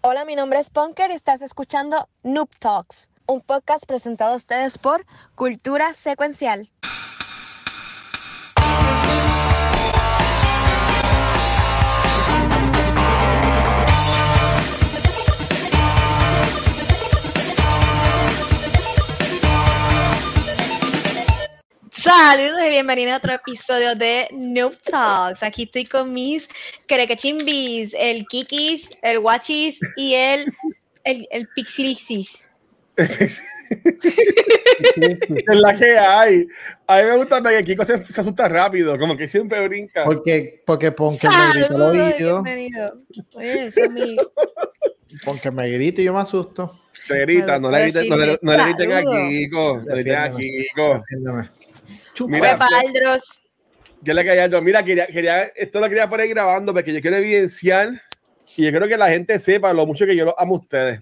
Hola, mi nombre es Punker y estás escuchando Noob Talks, un podcast presentado a ustedes por Cultura Secuencial. Saludos y bienvenidos a otro episodio de Noob Talks. Aquí estoy con mis querequechimbis, el Kikis, el Guachis y el, el, el Pixilixis. es la que hay. A mí me gusta que Kiko se, se asusta rápido, como que siempre brinca. Porque, porque Ponke me grita y oído. bienvenido. Oye, ese es mi... Porque me grita y yo me asusto. Se grita, no le griten, no le, no le griten a Saludos. Kiko, no le griten a Defiéndeme. Kiko. Mira. ¿qué es la que hay Aldo? Mira, quería, quería, esto lo quería poner grabando porque yo quiero evidenciar y yo quiero que la gente sepa lo mucho que yo los amo a ustedes.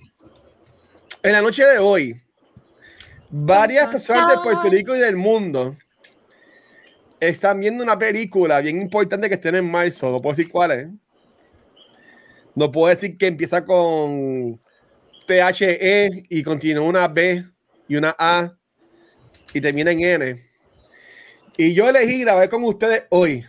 En la noche de hoy, varias personas de Puerto Rico y del mundo están viendo una película bien importante que esté en marzo. No puedo decir cuál es. No puedo decir que empieza con THE y continúa una B y una A y termina en N. Y yo elegí grabar con ustedes hoy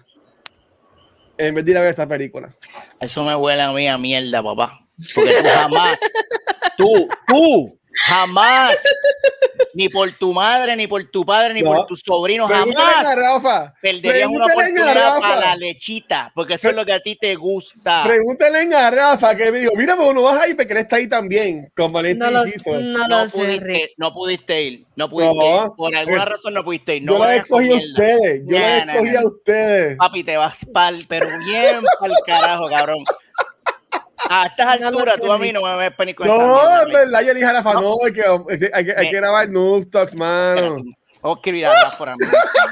en vez de ir a ver esa película. Eso me huele a mí a mierda, papá. Porque tú jamás, tú, tú, jamás, ni por tu madre, ni por tu padre, ni No. por tu sobrino, jamás Rafa. perderías una oportunidad para la lechita, porque eso es lo que a ti te gusta. Pregúntale a Rafa que me dijo, mira, pero no vas a ir porque él está ahí también, con Valentín No lo, no No lo sé, pudiste, no pudiste ir, no pudiste No. ir. Por alguna Eh, razón no pudiste ir. yo No vengas con escogí a ustedes, yo nah, escogí a ustedes. Papi, te vas pa'l, pero bien pa'l carajo, cabrón. A estas No alturas, tú a mí no me ves esa No, Rick. verdad, yo dije a Rafa, no, hay que, hay que, hay que, grabar Noob Talks, mano. Vamos a escribir a mismo.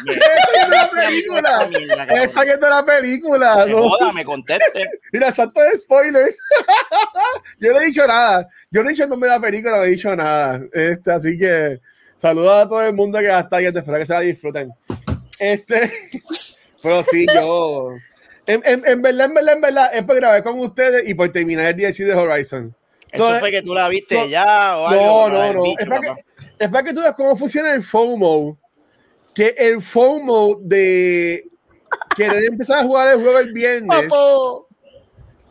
Bien. Está viendo la Esta película. Está viendo la película. ¿no? joda, me conteste. Mira, salto de spoilers. yo no he dicho nada. Yo no he dicho el nombre de la película, no he dicho nada. Este, así que saludos a todo el mundo que está ahí. Espero que se la disfruten. Este, pero sí, yo. En, en, en verdad, en verdad, en verdad, es por grabar con ustedes y por terminar el DLC de Horizon. Eso So, fue que tú la viste so- ya o algo. no, no, no. bicho, Es para, que, es para que tú veas cómo funciona el FOMO. Que el FOMO de querer empezar a jugar el juego el viernes Popo.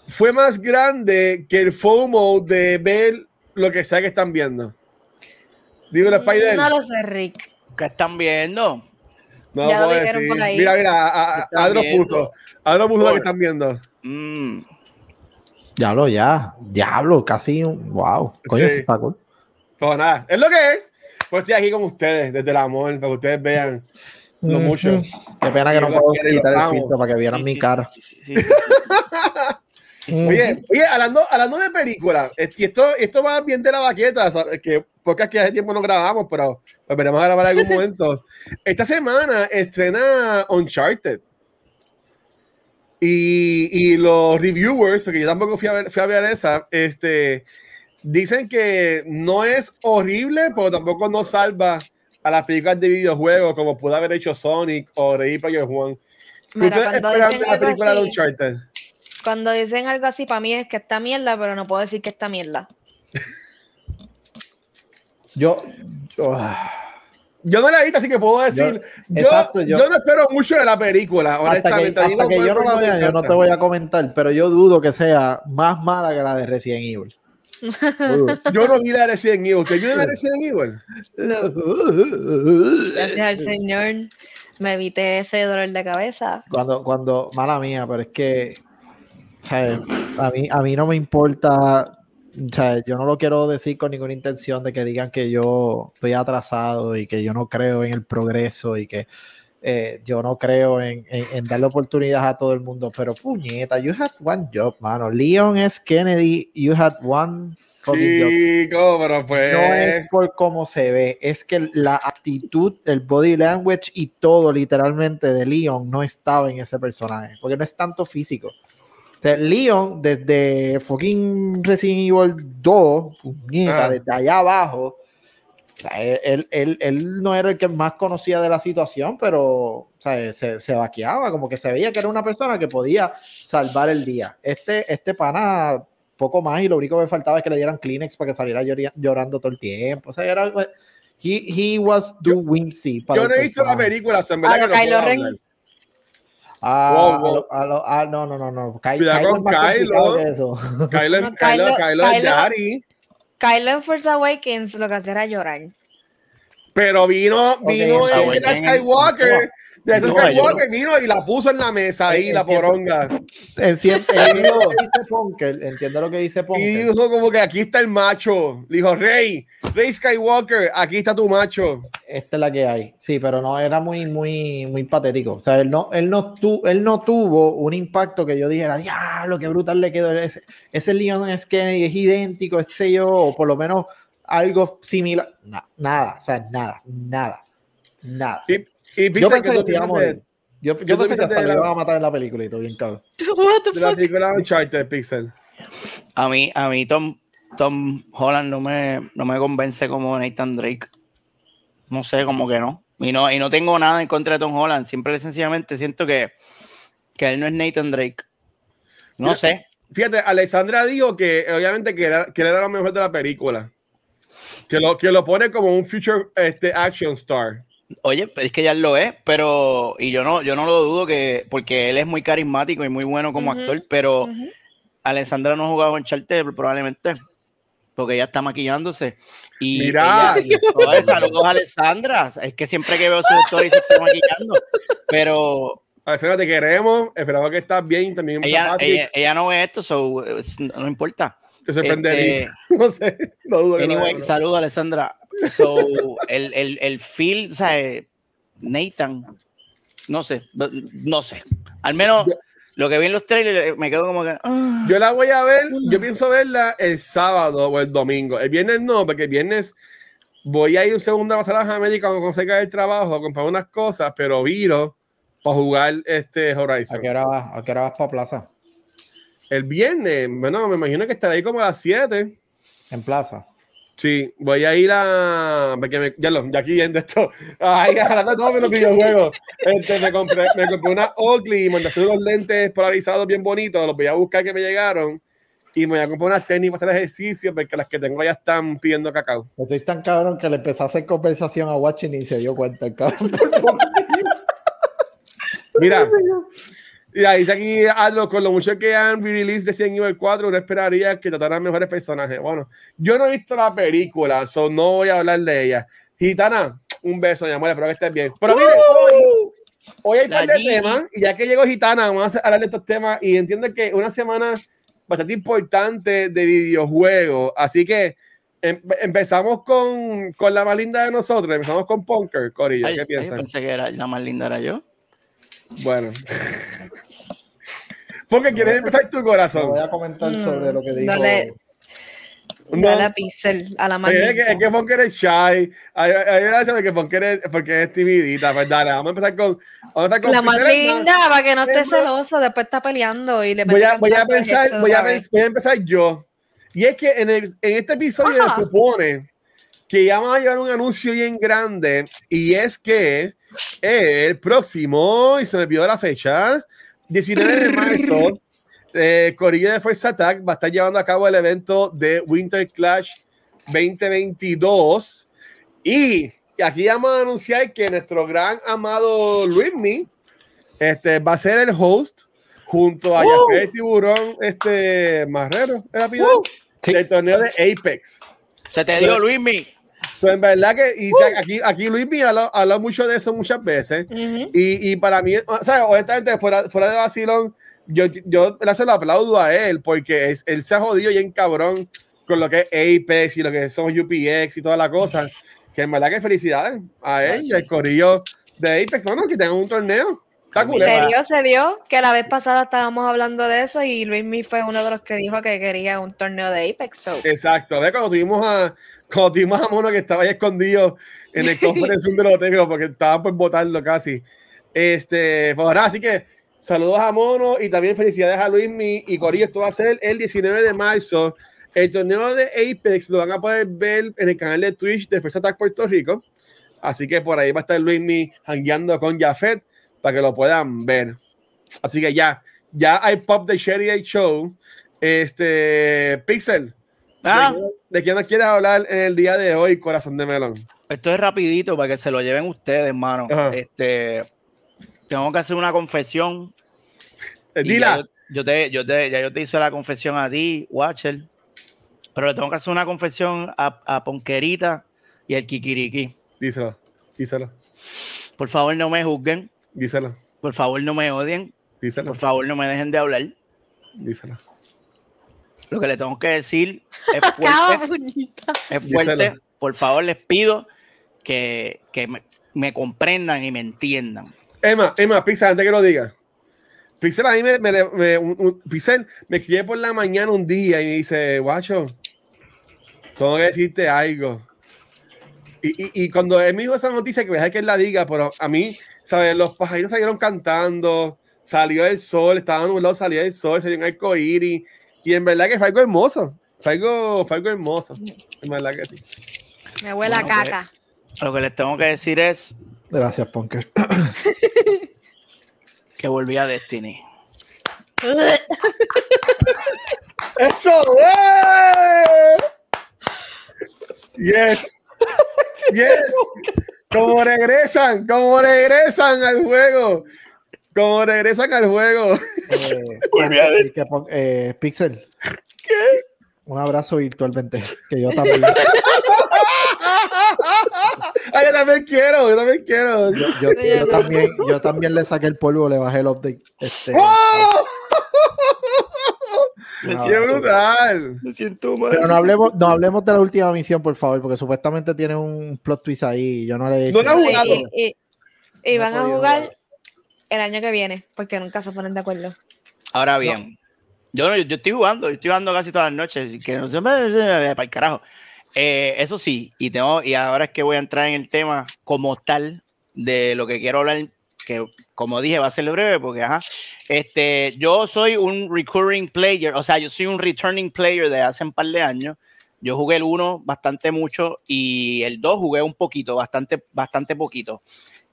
fue más grande que el FOMO de ver lo que sea que están viendo. Dímelo, Spider. No lo sé, Rick. ¿Qué están viendo? No Ya lo puedo decir. por ahí. Mira, mira, a- a- Están Adro viendo. puso. Adro puso lo que están viendo. Mm. Diablo, ya. Diablo, casi un. Wow. Coño, Sí. está cool. Pues nada, es lo que es. Pues estoy aquí con ustedes desde el amor, para que ustedes vean lo mucho. Qué pena que no puedo quitar el filtro para que vieran Sí, mi sí, cara. sí, sí, sí, sí, sí. Oye, oye, hablando, hablando de películas, y esto, esto va bien de la baqueta, ¿sabes? que porque que hace tiempo no grabamos, pero pues veremos a grabar algún momento. Esta semana estrena Uncharted. Y, y los reviewers, porque yo tampoco fui a ver, fui a ver esa, este, dicen que no es horrible, pero tampoco no salva a las películas de videojuegos como pudo haber hecho Sonic o Ready Player One. ¿Qué Mira, cuando dicen la película de Uncharted? Cuando dicen algo así, para mí es que está mierda, pero no puedo decir que está mierda. Yo. yo- ah, Yo no la he visto, así que puedo decir. Yo, exacto, yo, yo- no espero mucho de la película, hasta que, hasta que yo no la vea, yo no te voy a comentar, pero yo dudo que sea más mala que la de Resident Evil. Yo no vi la de Resident Evil. ¿Usted vio la de Resident Evil? Gracias al Señor me evité ese dolor de cabeza. Cuando, cuando, mala mía, pero es que, ¿sabes? A mí, a mí no me importa, ¿sabes? Yo no lo quiero decir con ninguna intención de que digan que yo estoy atrasado y que yo no creo en el progreso y que eh, yo no creo en, en- en darle oportunidades a todo el mundo, pero puñeta, you had one job, mano. Leon S. Kennedy, you had one fucking job. Pero pues. No es por cómo se ve, es que la actitud, el body language y todo literalmente de Leon no estaba en ese personaje, porque no es tanto físico. Sea, Leon, desde fucking Resident Evil 2, puñeta, Ah. desde allá abajo, o sea, él, él- él- él no era el que más conocía de la situación, pero o sea, se, se vaqueaba, como que se veía que era una persona que podía salvar el día. Este, este pana poco más y lo único que me faltaba es que le dieran Kleenex para que saliera llorando todo el tiempo. O sea, era, he, he was do whimsy. para Yo no he visto la película, so en A verdad lo que no Kylo Ren. Ah, Wow, a wow. lo- a lo- ah, no, no, no, no. Ky- Cuidado Kylo con Kylo. eso. Kylo, No, Kylo, Kylo- Kylo es Kylo- Daddy. Kylo en Force Awakens lo que hacía era llorar. Pero vino, vino Ok, el de Skywalker. Skywalker. De ese No, Skywalker vino y la puso en la mesa ahí, la Entiendo. poronga. Entiendo, entiendo lo que dice Punker. Entiendo lo que dice Y dijo como que aquí está el macho. Le dijo, Rey, Rey Skywalker, aquí está tu macho. Esta es la que hay. Sí, pero no, era muy, muy, muy patético. O sea, él no, él no, tu- él no tuvo un impacto que yo dijera, diablo, qué brutal le quedó. Ese, ese Leon S. Kennedy es idéntico, ese yo, o por lo menos algo similar. Na- nada, o sea, nada, nada, nada. Y, y Yo pensé que se iba a morir. Yo, ¿qué yo pensé que hasta la- iban a matar en la película y todo bien cabrón. De la película Uncharted Pixel. A mí, a mí Tom, Tom Holland no me, no me convence como Nathan Drake. No sé, como que no. Y no, y no tengo nada en contra de Tom Holland. Simple y sencillamente siento que, que él no es Nathan Drake. No Mira, sé. Fíjate, Alexandra dijo que obviamente que era, que era lo mejor de la película. Que lo, que lo pone como un future este, action star. Oye, es que ya lo es, pero y yo no, yo no lo dudo que porque él es muy carismático y muy bueno como actor, pero. Alessandra no ha jugado en Charter probablemente porque ella está maquillándose y Mira. ella- Oye, saludos a Alessandra, es que siempre que veo su story se está maquillando, pero Alexandra, te queremos. Esperamos que estás bien. También ella, ella, ella no ve esto, so, es- no importa. Te sorprendería. Este, no sé. No dudo que Anyway, saludos Alessandra. So, el, el, el feel, o sea, eh, Nathan, no sé, no sé. Al menos lo que vi en los trailers eh, me quedo como que. ah. Yo la voy a ver, yo pienso verla el sábado o el domingo. El viernes no, porque el viernes voy a ir un segundo a pasar a las Américas cuando consiga el trabajo, a comprar unas cosas, pero viro para jugar este ¿A Horizon. qué hora vas? ¿A qué hora vas para Plaza? El viernes, bueno, me imagino que estaré ahí como a las 7. En Plaza. Sí, voy a ir a. Porque me, ya, lo, ya aquí viendo esto. Ay, hablando de todo menos videojuegos. Este, me, compré, me compré una Oakley y mandé a hacer unos lentes polarizados bien bonitos. Los voy a buscar que me llegaron. Y me voy a comprar unas tenis para hacer ejercicio porque las que tengo ya están pidiendo cacao. Estoy tan cabrón que le empecé a hacer conversación a Watching y se dio cuenta el cabrón. Mira, y ahí dice aquí algo con lo mucho que han release de 100 Evil 4, uno esperaría que trataran mejores personajes. Bueno, yo no he visto la película, so no voy a hablar de ella. Gitana, un beso, mi amor, espero que estés bien. Pero mire, hoy, hoy hay un par de temas, y ya que llegó Gitana, vamos a hablar de estos temas, y entiendo que una semana bastante importante de videojuegos, así que em- empezamos con, con la más linda de nosotros, empezamos con Punker, Corillo, Ay, ¿qué ay, piensan? pensé que era la más linda era yo. Bueno. Porque quieres empezar tu No corazón. voy a comentar Mm, sobre lo que dijo. dale. No. Dale a Pixel, a la Oye, Es que, es que Ponker es shy. Hay, hay gracia porque Ponker es, porque es timidita. Pues dale, vamos a empezar con. Vamos a empezar con La más linda, para que no esté celoso, después está peleando y le Voy a, voy a de pensar, eso voy a, voy empezar yo. Y es que en, el- en este episodio Ajá. se supone que ya vamos a llevar un anuncio bien grande. Y es que el próximo, y se me olvidó la fecha, 19 de marzo, eh, Corillo de First Attack va a estar llevando a cabo el evento de Winter Clash 2022. Y aquí vamos a anunciar que nuestro gran amado Luismi este, va a ser el host junto a Jafé Tiburón este, Marrero. Sí. del torneo de Apex. Se te dio Luismi. So, en verdad que y, si aquí, aquí Luismi habla, habla mucho de eso muchas veces. Ujú. Y, y para mí, o sea, honestamente, fuera, fuera de vacilón, yo, yo le se lo aplaudo a él porque es, él se ha jodido bien cabrón con lo que es Apex y lo que son UPX y toda la cosa. Que en verdad que felicidades a él y al corillo de Apex, bueno, que tengan un torneo. Está cool, Se dio, se dio, que la vez pasada estábamos hablando de eso y Luismi fue uno de los que dijo que quería un torneo de Apex. So. Exacto, ve cuando tuvimos a cuando tuvimos a Mono que estaba ahí escondido en el conference de los hoteles porque estaban por votarlo casi. Este, pues ahora así que saludos a Mono y también felicidades a Luismi y Corillo, esto va a ser el 19 de marzo. El torneo de Apex lo van a poder ver en el canal de Twitch de First Attack Puerto Rico. Así que por ahí va a estar Luismi hangueando con Jafet para que lo puedan ver. Así que ya, ya hay Pop de Sherry Day Show. Este, Pixel, Ah, ¿de, qué nos quieres hablar en el día de hoy, corazón de melón? esto es rapidito para que se lo lleven ustedes, hermano. Este, tengo que hacer una confesión. Eh, Dila, Yo, yo te, yo te, ya yo te hice la confesión a ti, Watcher. Pero le tengo que hacer una confesión a, a Ponquerita y al Kikiriki. díselo, díselo, Por favor, no me juzguen. Díselo, Por favor, no me odien. díselo, Por favor, no me dejen de hablar. díselo. Lo que le tengo que decir es fuerte. es fuerte. Díselo. Por favor, les pido que, que me, me comprendan y me entiendan. Emma, Emma, Pixel, antes que lo diga. Pixel a mí me, me, me- un- un- Pixel me escribe por la mañana un día y me dice, guacho, tengo que decirte algo. Y, y, y cuando él me dijo esa noticia, que voy a dejar que él la diga, pero a mí, ¿sabes? Los pajaritos salieron cantando, salió el sol, estaban nublados, salía el sol, salió un arco iris, y en verdad que fue algo hermoso. Fue algo, fue algo hermoso. En verdad que sí. Me huele a Bueno, pues. caca. Lo que les tengo que decir es Gracias, Punker. que volví a Destiny. ¡Eso! ¡eh! Yes. Yes. Como regresan, como regresan al juego. Como regresan al juego. Eh, que eh, Pixel. Un abrazo virtualmente. Que yo también. Ay, yo también quiero, yo también quiero. Yo, yo- yo también, yo también le saqué el polvo, le bajé el update. Este, ¡Oh! Mal. Pero no hablemos, no hablemos de la última misión, por favor, porque supuestamente tiene un plot twist ahí. y Yo no le he No hecho. la he jugado. Y, y- y No van a jugar jugar. el año que viene, porque nunca se ponen de acuerdo. Ahora bien, yo, no- yo estoy jugando, yo estoy jugando casi todas las noches, y que no se me para el carajo. Eh, eso sí, y tengo, y ahora es que voy a entrar en el tema como tal de lo que quiero hablar, que como dije, va a ser breve, porque ajá. Este, yo soy un recurring player, o sea, yo soy un returning player de hace un par de años. Yo jugué el 1 bastante mucho y el 2 jugué un poquito, bastante, bastante poquito.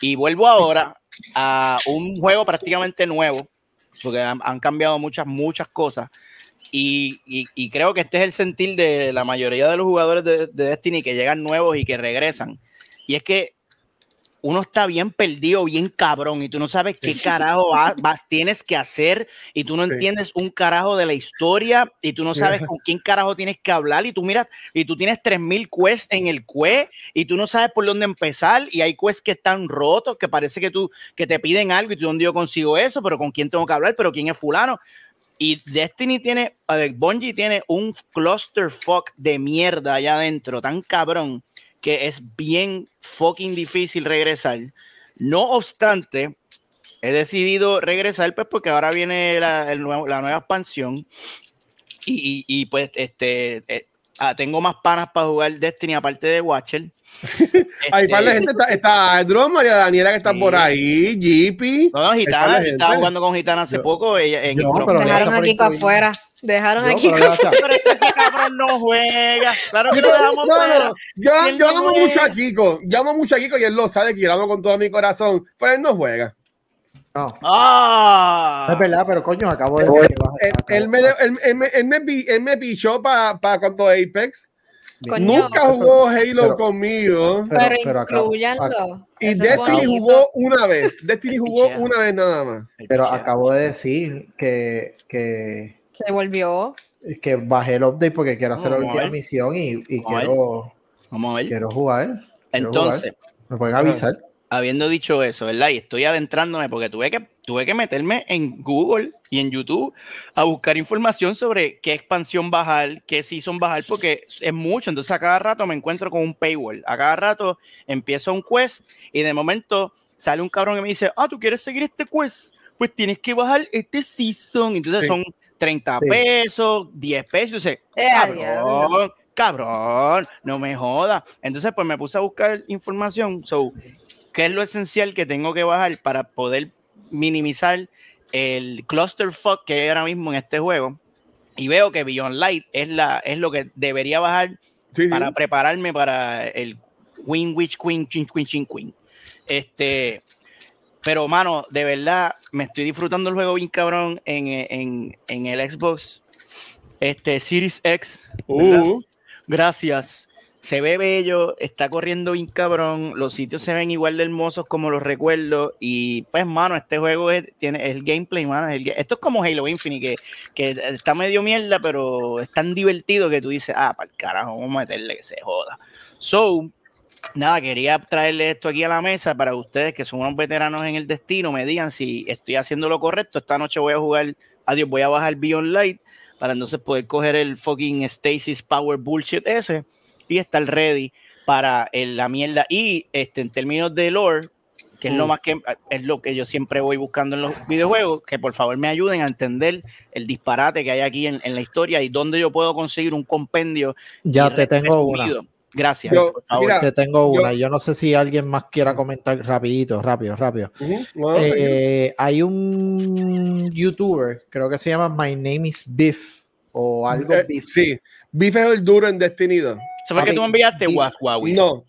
Y vuelvo ahora a un juego prácticamente nuevo, porque han, han cambiado muchas, muchas cosas. Y, y- y creo que este es el sentir de la mayoría de los jugadores de, de Destiny que llegan nuevos y que regresan. Y es que uno está bien perdido, bien cabrón, y tú no sabes qué carajo va- vas, tienes que hacer, y tú no Sí. entiendes un carajo de la historia, y tú no sabes con quién carajo tienes que hablar, y tú miras, y tú tienes 3000 quests en el quest, y tú no sabes por dónde empezar, y hay quests que están rotos, que parece que tú, que te piden algo, y tú, ¿dónde yo consigo eso? Pero con quién tengo que hablar, pero quién es fulano. Y Destiny tiene, Bungie tiene un clusterfuck de mierda allá adentro, tan cabrón, que es bien fucking difícil regresar. No obstante, he decidido regresar, pues porque ahora viene la, el nuevo- la nueva expansión. Y, y- y, pues, este, eh, ah, tengo más panas para jugar Destiny aparte de Watcher. Hay Este, par de gente, está, está María Daniela que está Sí. por ahí, Jeepy. No, no, Hay Gitana, estaba jugando con Gitana hace Yo- poco. Ella, en yo, pero Dejaron aquí incluirme. afuera. Dejaron Yo, aquí pero gracias. Pero es que ese cabrón no juega. Claro que Yo, lo dejamos no, fuera. no, yo, Y él yo no amo juega. mucho a Kiko. Yo amo mucho a Kiko y él lo sabe que yo lo amo con todo mi corazón. Pero él no juega. No, Ah. es verdad, pero coño, acabo de decir Él, me, él, él me, él me, pi- él me pichó para pa cuando Apex. Coño. Nunca jugó Halo pero- conmigo. pero- Pero, pero acabo- incluyanlo. Y Destiny bonito. jugó una vez. Destiny jugó una vez nada más. Pero acabo de decir que, que, Que volvió. que bajé el update porque quiero hacer la Vamos última misión y, y Vamos quiero, Vamos a ver. quiero jugar. quiero Entonces, jugar. Me pueden avisar. habiendo dicho eso, ¿verdad? Y estoy adentrándome porque tuve que, tuve que meterme en Google y en YouTube a buscar información sobre qué expansión bajar, qué season bajar, porque es mucho. Entonces, a cada rato me encuentro con un paywall. A cada rato empiezo un quest y de momento sale un cabrón y me dice, ah, ¿tú quieres seguir este quest? Pues tienes que bajar este season. Entonces Sí. son 30 Sí. pesos, 10 pesos. Yo sé, Eh, cabrón, cabrón, no me joda. Entonces, pues me puse a buscar información. So, ¿qué es lo esencial que tengo que bajar para poder minimizar el clusterfuck que hay ahora mismo en este juego? Y veo que Beyond Light es, la, es lo que debería bajar Sí, sí. para prepararme para el Queen Witch Queen Queen Queen Queen Queen. Este, pero mano, de verdad me estoy disfrutando el juego bien cabrón en, en, en el Xbox. Este, Series X. Uh, Gracias. Se ve bello, está corriendo bien cabrón, los sitios se ven igual de hermosos como los recuerdo y pues mano, este juego es, tiene el gameplay, mano, es el ga- esto es como Halo Infinite, que, que está medio mierda, pero es tan divertido que tú dices, ah, para el carajo, vamos a meterle que se joda. So, nada, quería traerle esto aquí a la mesa para ustedes que son unos veteranos en el destino, me digan si estoy haciendo lo correcto, esta noche voy a jugar, adiós, voy a bajar Beyond Light para entonces poder coger el fucking Stasis Power Bullshit ese y estar ready para el- la mierda. Y este, en términos de lore, que es lo Mm. más que es lo que yo siempre voy buscando en los videojuegos, que por favor me ayuden a entender el disparate que hay aquí en, en la historia y dónde yo puedo conseguir un compendio. Ya te tengo una. Gracias. Yo- por favor. mira, Te tengo yo- una. Yo no sé si alguien más quiera comentar rapidito, rápido, rápido. ujú, no, Eh, hay un youtuber, creo que se llama My Name is Biff o algo Eh, Biff. sí, Biff es el duro en Destiny 2. ¿Eso fue que tú me enviaste, Huawei? No,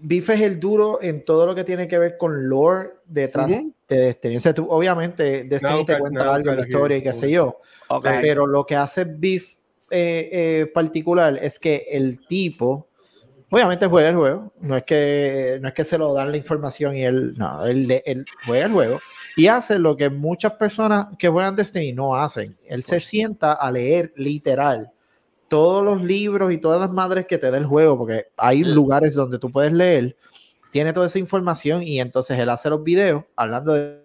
Biff es el duro en todo lo que tiene que ver con lore detrás Ujú. de Destiny. O sea, tú- obviamente Destiny No, te cuenta no, algo en la historia y qué sé yo, Ok. pero lo que hace Biff eh, eh, particular es que el tipo obviamente juega el juego, no es que no es que se lo dan la información y él no, él, él juega el juego y hace lo que muchas personas que juegan Destiny no hacen. Él se sienta a leer literal todos los libros y todas las madres que te da el juego, porque hay lugares donde tú puedes leer, tiene toda esa información y entonces él hace los videos hablando de.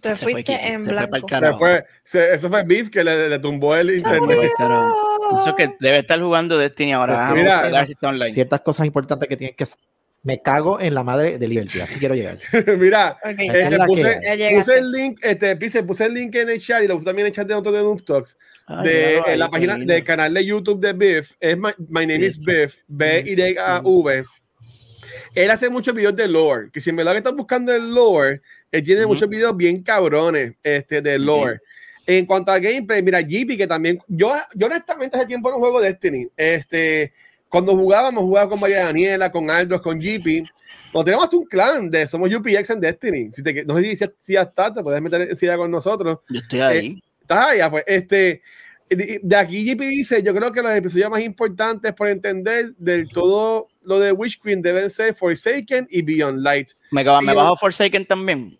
Te fuiste en se fue blanco. se carajo. fue, se- eso fue Biff que le, le tumbó el Se fue internet. Eso que debe estar jugando Destiny ahora. Pues mira, a online. ciertas cosas importantes que tienes que me cago en la madre de Liberty, así quiero llegar. Mira, Ok, Esa es este, puse, puse el link, este, puse, puse el link en el chat y lo puse también en el chat de otro de Noob Talks, Ay, de la página del canal de YouTube de Biff. Es my, my name is Biff, B Y A V. Él hace muchos videos de lore, que si en verdad que estás buscando el lore, él tiene Ujú. muchos videos bien cabrones este, de lore. En cuanto a gameplay, mira, JP, que también, yo, yo honestamente hace tiempo no juego Destiny. Este, cuando jugábamos, jugaba con María Daniela, con Aldros, con JP. Nos tenemos hasta un clan de somos UPX en Destiny. Si te, no sé si, si ya está, te puedes meter en con nosotros. Yo estoy ahí. Estás allá, pues, este, de aquí JP dice, yo creo que los episodios más importantes por entender del todo lo de Witch Queen deben ser Forsaken y Beyond Light. me, me bajo Forsaken también.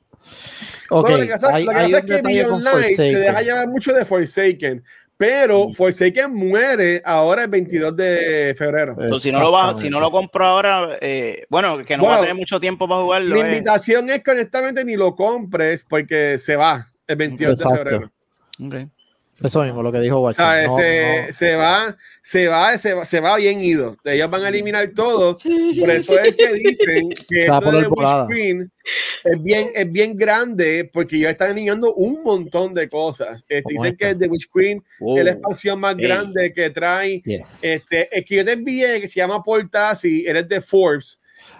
Ok, Bueno, lo que pasa, hay, lo que hay pasa un es que Beyond Light se deja llevar mucho de Forsaken, pero Mm. Forsaken muere ahora el 22 de febrero. Entonces, si no lo si no lo compro ahora, eh, bueno, que no va a tener mucho tiempo para jugarlo. Mi eh. invitación es que honestamente ni lo compres porque se va el 22 de febrero. Ok. Eso mismo, lo que dijo O Watson. sea, No, se, no. se va, se va, se va, se va bien ido. Ellos van a eliminar todo. Por eso es que dicen que esto de Queen es bien, es bien grande porque ellos están eliminando un montón de cosas. Este, dicen esta. que The Witch Queen Oh. es la expansión más Ey. grande que trae. Yes. Este, el que yo te envié, que se llama Paul Tassi, eres de Forbes.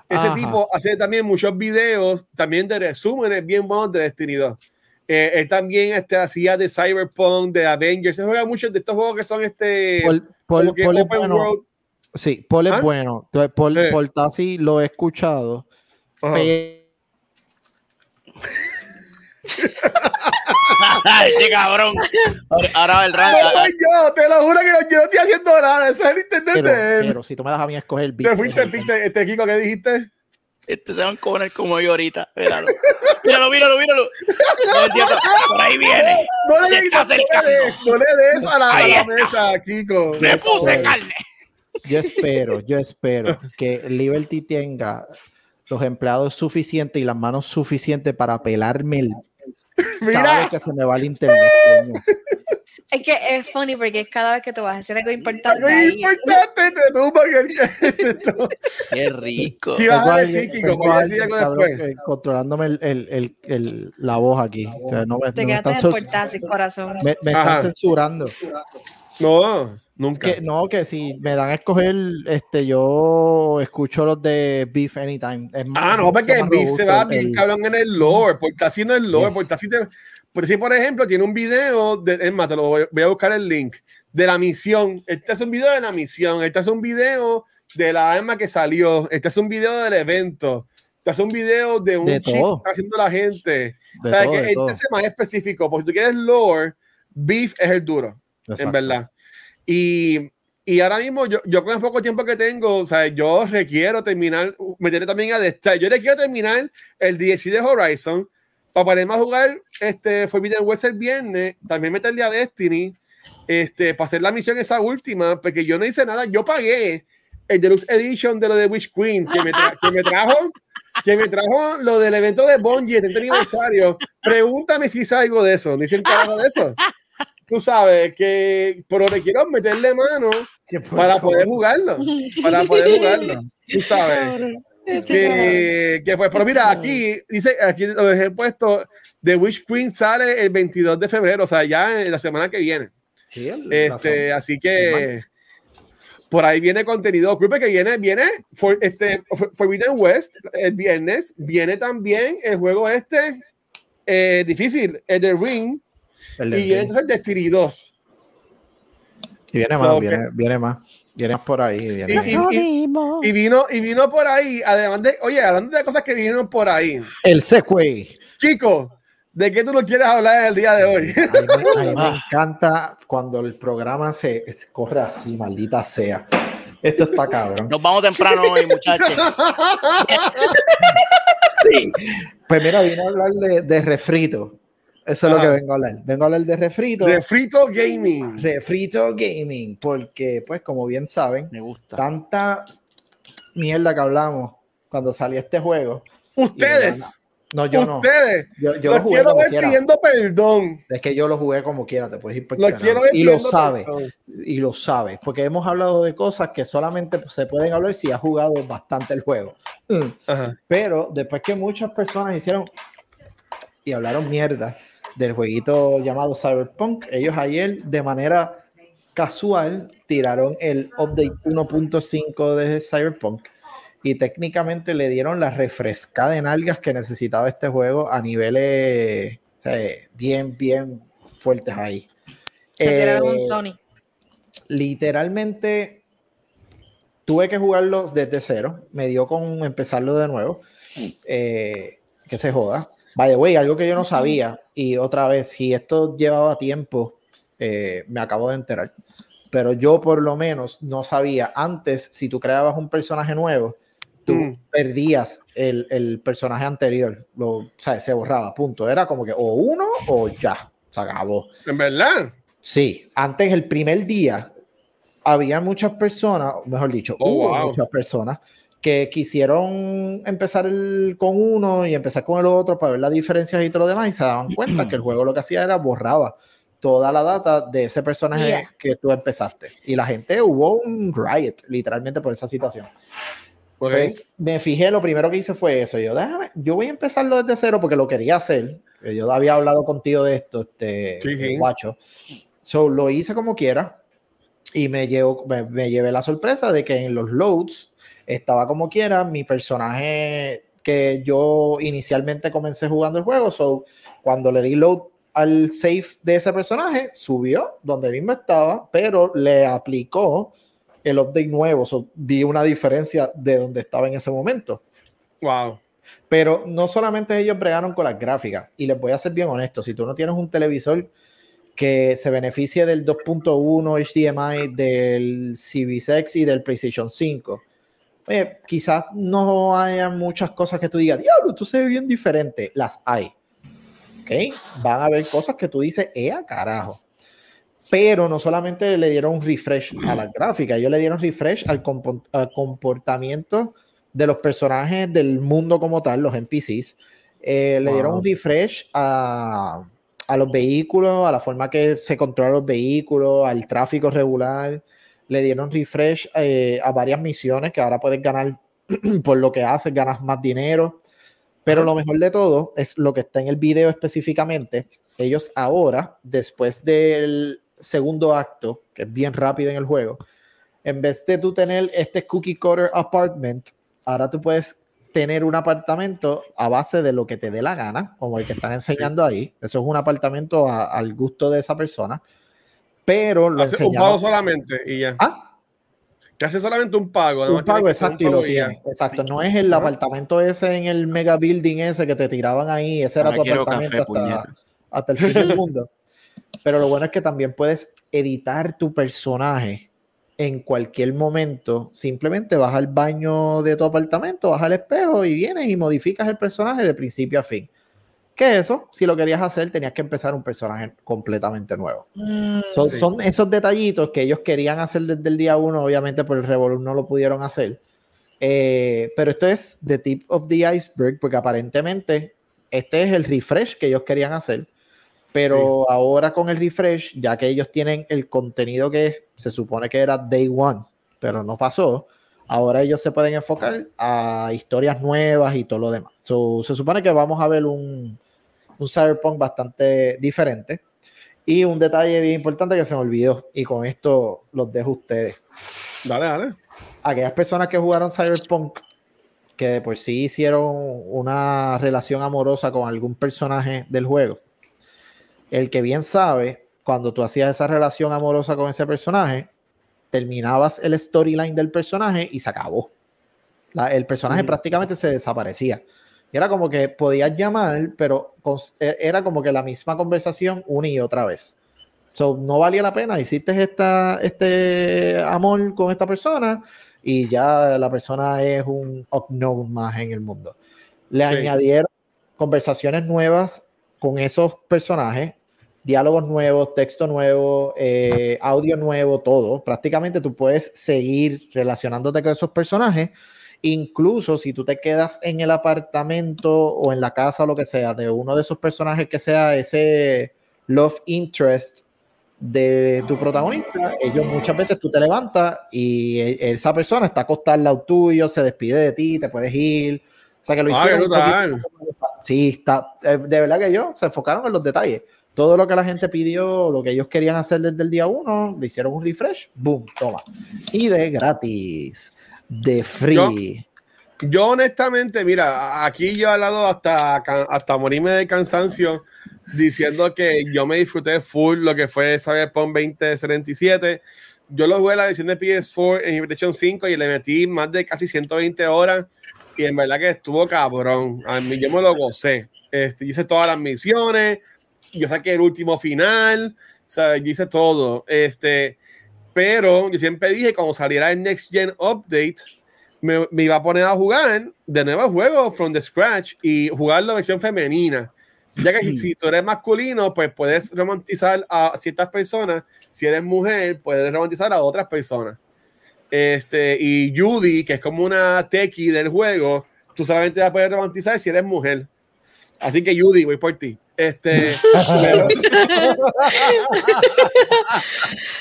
Ese Ajá. tipo hace también muchos videos, también de resúmenes bien buenos de Destiny 2. Eh, él también este, hacía de Cyberpunk, de Avengers. Se juega muchos de estos juegos que son este. Paul, Paul- como que Paul es open bueno. world. Sí, Paul es ¿Ah? bueno. Entonces, Paul, Eh. Paul Tassi lo he escuchado. Ese cabrón. Ahora, el No rank. soy yo, te lo juro que no, yo no estoy haciendo nada. Ese es el internet Pero, de él. pero si tú me das a mí a escoger el Te beat, fuiste, el- Pixel. Este Kiko, ¿qué dijiste? Este se va a encojonar como yo ahorita. Míralo. Míralo, míralo, míralo. Por ahí viene. No le, des, no le des, no le des a la, a la mesa, Kiko. Me puse carne. Yo espero, yo espero que Liberty tenga los empleados suficientes y las manos suficientes para pelarme el cada vez que se me va el internet. Es que es funny porque es cada vez que tú vas a hacer algo importante. algo importante te tumban el Qué rico. ¿Qué ibas a Tengo decir, Kiko? Voy a decir algo después. controlándome el, el- el- el- la voz aquí. O sea, no me, Te no me quedaste están, en cen- portazo, corazón. me- me están censurando. No, nunca. Que, no, que si me dan a escoger, este, yo escucho los de Beef Anytime. Es más- Ah, no, porque es más beef se va el- bien cabrón en el lore, porque está haciendo el lore, Yes. porque está haciendo... Por si, por ejemplo, tiene un video, de, es más, te lo voy, voy a buscar el link, de la misión. Este es un video de la misión, este es un video de la arma que salió, este es un video del evento, este es un video de un De chiste que todo. está haciendo la gente. De sea, todo, que este es más específico, porque si tú quieres lore, Beef es el duro, en Exacto. verdad. Y, y ahora mismo, yo, yo con el poco tiempo que tengo, o sea, yo requiero terminar, meterle también a Destiny. Yo requiero terminar el DLC de Horizon para ponerme a jugar este Forbidden West el viernes, también meterle a Destiny, este, para hacer la misión esa última, porque yo no hice nada, yo pagué el Deluxe Edition de lo de Witch Queen, que me, tra- que me trajo que me trajo lo del evento de Bungie, 30 aniversario. Pregúntame si hice algo de eso. No hice un carajo de eso. Tú sabes que, pero le quiero meterle mano para poder jugarlo. Para poder jugarlo. Tú sabes. Que, que pues, pero mira, aquí dice, aquí lo dejé puesto, The Witch Queen sale el 22 de febrero, o sea, ya en la semana que viene. Sí, Este, así que por ahí viene contenido. Cool, que viene, viene for, este, For- Forbidden West el viernes, viene también el juego este eh, difícil, el de Ring, el y viene entonces el Destiny 2. Y viene So, más, viene, viene más. Viene por ahí. Viene Y- más. y- Y vino, y vino por ahí, además de, oye, hablando de cosas que vinieron por ahí, El Segway. Chico, ¿de qué tú no quieres hablar el día de hoy? A mí, me- a mí me encanta cuando el programa se, se corre así, maldita sea. Esto está cabrón. Nos vamos temprano hoy, muchachos. Pues mira, vine a hablar de, de refrito. Eso es lo que vengo a hablar. Vengo a hablar de refrito. De Frito Gaming. refrito Gaming. Porque, pues, como bien saben, Me gusta. tanta mierda que hablamos cuando salió este juego. Ustedes, No, yo no. ustedes, Yo, yo lo jugué quiero ver quiera. pidiendo perdón. Es que yo lo jugué como quiera, te puedes ir por Los quiero ver Y lo sabes. perdón. y lo sabes, porque hemos hablado de cosas que solamente se pueden hablar si has jugado bastante el juego. Mm. Ajá. Pero después que muchas personas hicieron y hablaron mierda del jueguito llamado Cyberpunk, ellos ayer de manera casual tiraron el update 1.5 de Cyberpunk y técnicamente le dieron la refrescada de nalgas que necesitaba este juego a niveles o sea, bien, bien fuertes ahí. Se tiraron un Eh, Sony. literalmente tuve que jugarlo desde cero. Me dio con empezarlo de nuevo. Eh, que se joda. By the way, algo que yo no sabía, y otra vez, si esto llevaba tiempo, eh, me acabo de enterar. Pero yo por lo menos no sabía antes, si tú creabas un personaje nuevo, tú Mm. perdías el, el personaje anterior. Lo, o sea, se borraba, punto. Era como que o uno o ya, se acabó. En verdad. Sí, antes el primer día había muchas personas, mejor dicho, Oh, hubo wow. muchas personas que quisieron empezar el- con uno y empezar con el otro para ver las diferencias y todo lo demás y se daban cuenta que el juego lo que hacía era borraba toda la data de ese personaje Yeah. que tú empezaste. Y la gente hubo un riot, literalmente por esa situación. Ok. Pues me fijé, lo primero que hice fue eso. Yo, déjame, yo voy a empezarlo desde cero porque lo quería hacer. Eh, Yo había hablado contigo de esto, este Sí, sí. guacho. So, lo hice como quiera y me, llevo, me, me llevé la sorpresa de que en los loads estaba como quiera mi personaje que yo inicialmente comencé jugando el juego. So, cuando le di load al save de ese personaje, subió donde mismo estaba, pero le aplicó el update nuevo. So, vi una diferencia de donde estaba en ese momento. Wow. Pero no solamente ellos bregaron con las gráficas, y les voy a ser bien honesto, si tú no tienes un televisor que se beneficie del 2.1 HDMI, del Series X y del PlayStation 5, oye, quizás no haya muchas cosas que tú digas, diablo, tú se ve bien diferente. Las hay. ¿Ok? Van a haber cosas que tú dices, eh, a carajo. Pero no solamente le dieron un refresh a las gráficas, ellos le dieron refresh al, compo- al comportamiento de los personajes del mundo como tal, los NPCs. Eh, Le dieron un refresh a, a los vehículos, a la forma que se controlan los vehículos, al tráfico regular. Le dieron refresh eh, a varias misiones que ahora puedes ganar por lo que haces, ganas más dinero. Pero lo mejor de todo es lo que está en el video específicamente. Ellos ahora, después del segundo acto, que es bien rápido en el juego, en vez de tú tener este cookie cutter apartment, ahora tú puedes tener un apartamento a base de lo que te dé la gana, como el que están enseñando ahí. Eso es un apartamento a- al gusto de esa persona. Pero lo Hace un pago solamente y ya. Ah, Que hace solamente un pago. un pago hacer un exacto y lo pago tiene. Exacto. No es el apartamento ese en el mega building ese que te tiraban ahí. Ese era Ahora tu quiero apartamento café, hasta, hasta el fin del mundo. pero lo bueno es que también puedes editar tu personaje en cualquier momento. Simplemente vas al baño de tu apartamento, vas al espejo y vienes y modificas el personaje de principio a fin. Que eso, si lo querías hacer, tenías que empezar un personaje completamente nuevo. Mm, Son, Sí. son esos detallitos que ellos querían hacer desde el día uno, obviamente por el Revolver no lo pudieron hacer. Eh, pero esto es the tip of the iceberg, porque aparentemente este es el refresh que ellos querían hacer. Pero ahora con el refresh, ya que ellos tienen el contenido que se supone que era day one, pero no pasó, ahora ellos se pueden enfocar a historias nuevas y todo lo demás. So, se supone que vamos a ver un, un Cyberpunk bastante diferente. Y un detalle bien importante que se me olvidó, y con esto los dejo a ustedes. Dale, dale. Aquellas personas que jugaron Cyberpunk, que de por sí hicieron una relación amorosa con algún personaje del juego, el que bien sabe, cuando tú hacías esa relación amorosa con ese personaje, terminabas el storyline del personaje y se acabó. La- el personaje Mm. prácticamente se desaparecía. Y era como que podías llamar, pero e- era como que la misma conversación una y otra vez. So, no valía la pena. Hiciste esta, este amor con esta persona y ya la persona es un unknown más en el mundo. Le Sí. añadieron conversaciones nuevas con esos personajes, diálogos nuevos, texto nuevo, eh, audio nuevo, todo. Prácticamente tú puedes seguir relacionándote con esos personajes. Incluso si tú te quedas en el apartamento o en la casa, lo que sea, de uno de esos personajes que sea ese love interest de tu protagonista, ellos muchas veces tú te levantas y e- esa persona está acostada al lado tuyo, se despide de ti, te puedes ir. O sea que lo Ay, hicieron. poquito- Sí, está. eh, De verdad que yo se enfocaron en los detalles. Todo lo que la gente pidió, lo que ellos querían hacer desde el día uno, le hicieron un refresh, boom, toma. Y de gratis, de free. Yo honestamente, mira, aquí yo he hablado hasta, hasta morirme de cansancio diciendo que yo me disfruté full lo que fue Cyberpunk 2077. Yo lo jugué la edición de PS4 en Invitation 5 y le metí más de casi 120 horas y en verdad que estuvo cabrón. A mí yo me lo gocé. Este, hice todas las misiones, yo saqué el último final, sea, yo hice todo. Este, pero yo siempre dije cuando saliera el Next Gen Update, me, iba a poner a jugar de nuevo el juego from the scratch y jugar la versión femenina. Ya que si, si tú eres masculino, pues puedes romantizar a ciertas personas. Si eres mujer, puedes romantizar a otras personas. Este, y Judy, que es como una techie del juego, tú solamente la puedes romantizar si eres mujer. Así que Judy, voy por ti. Este, pero,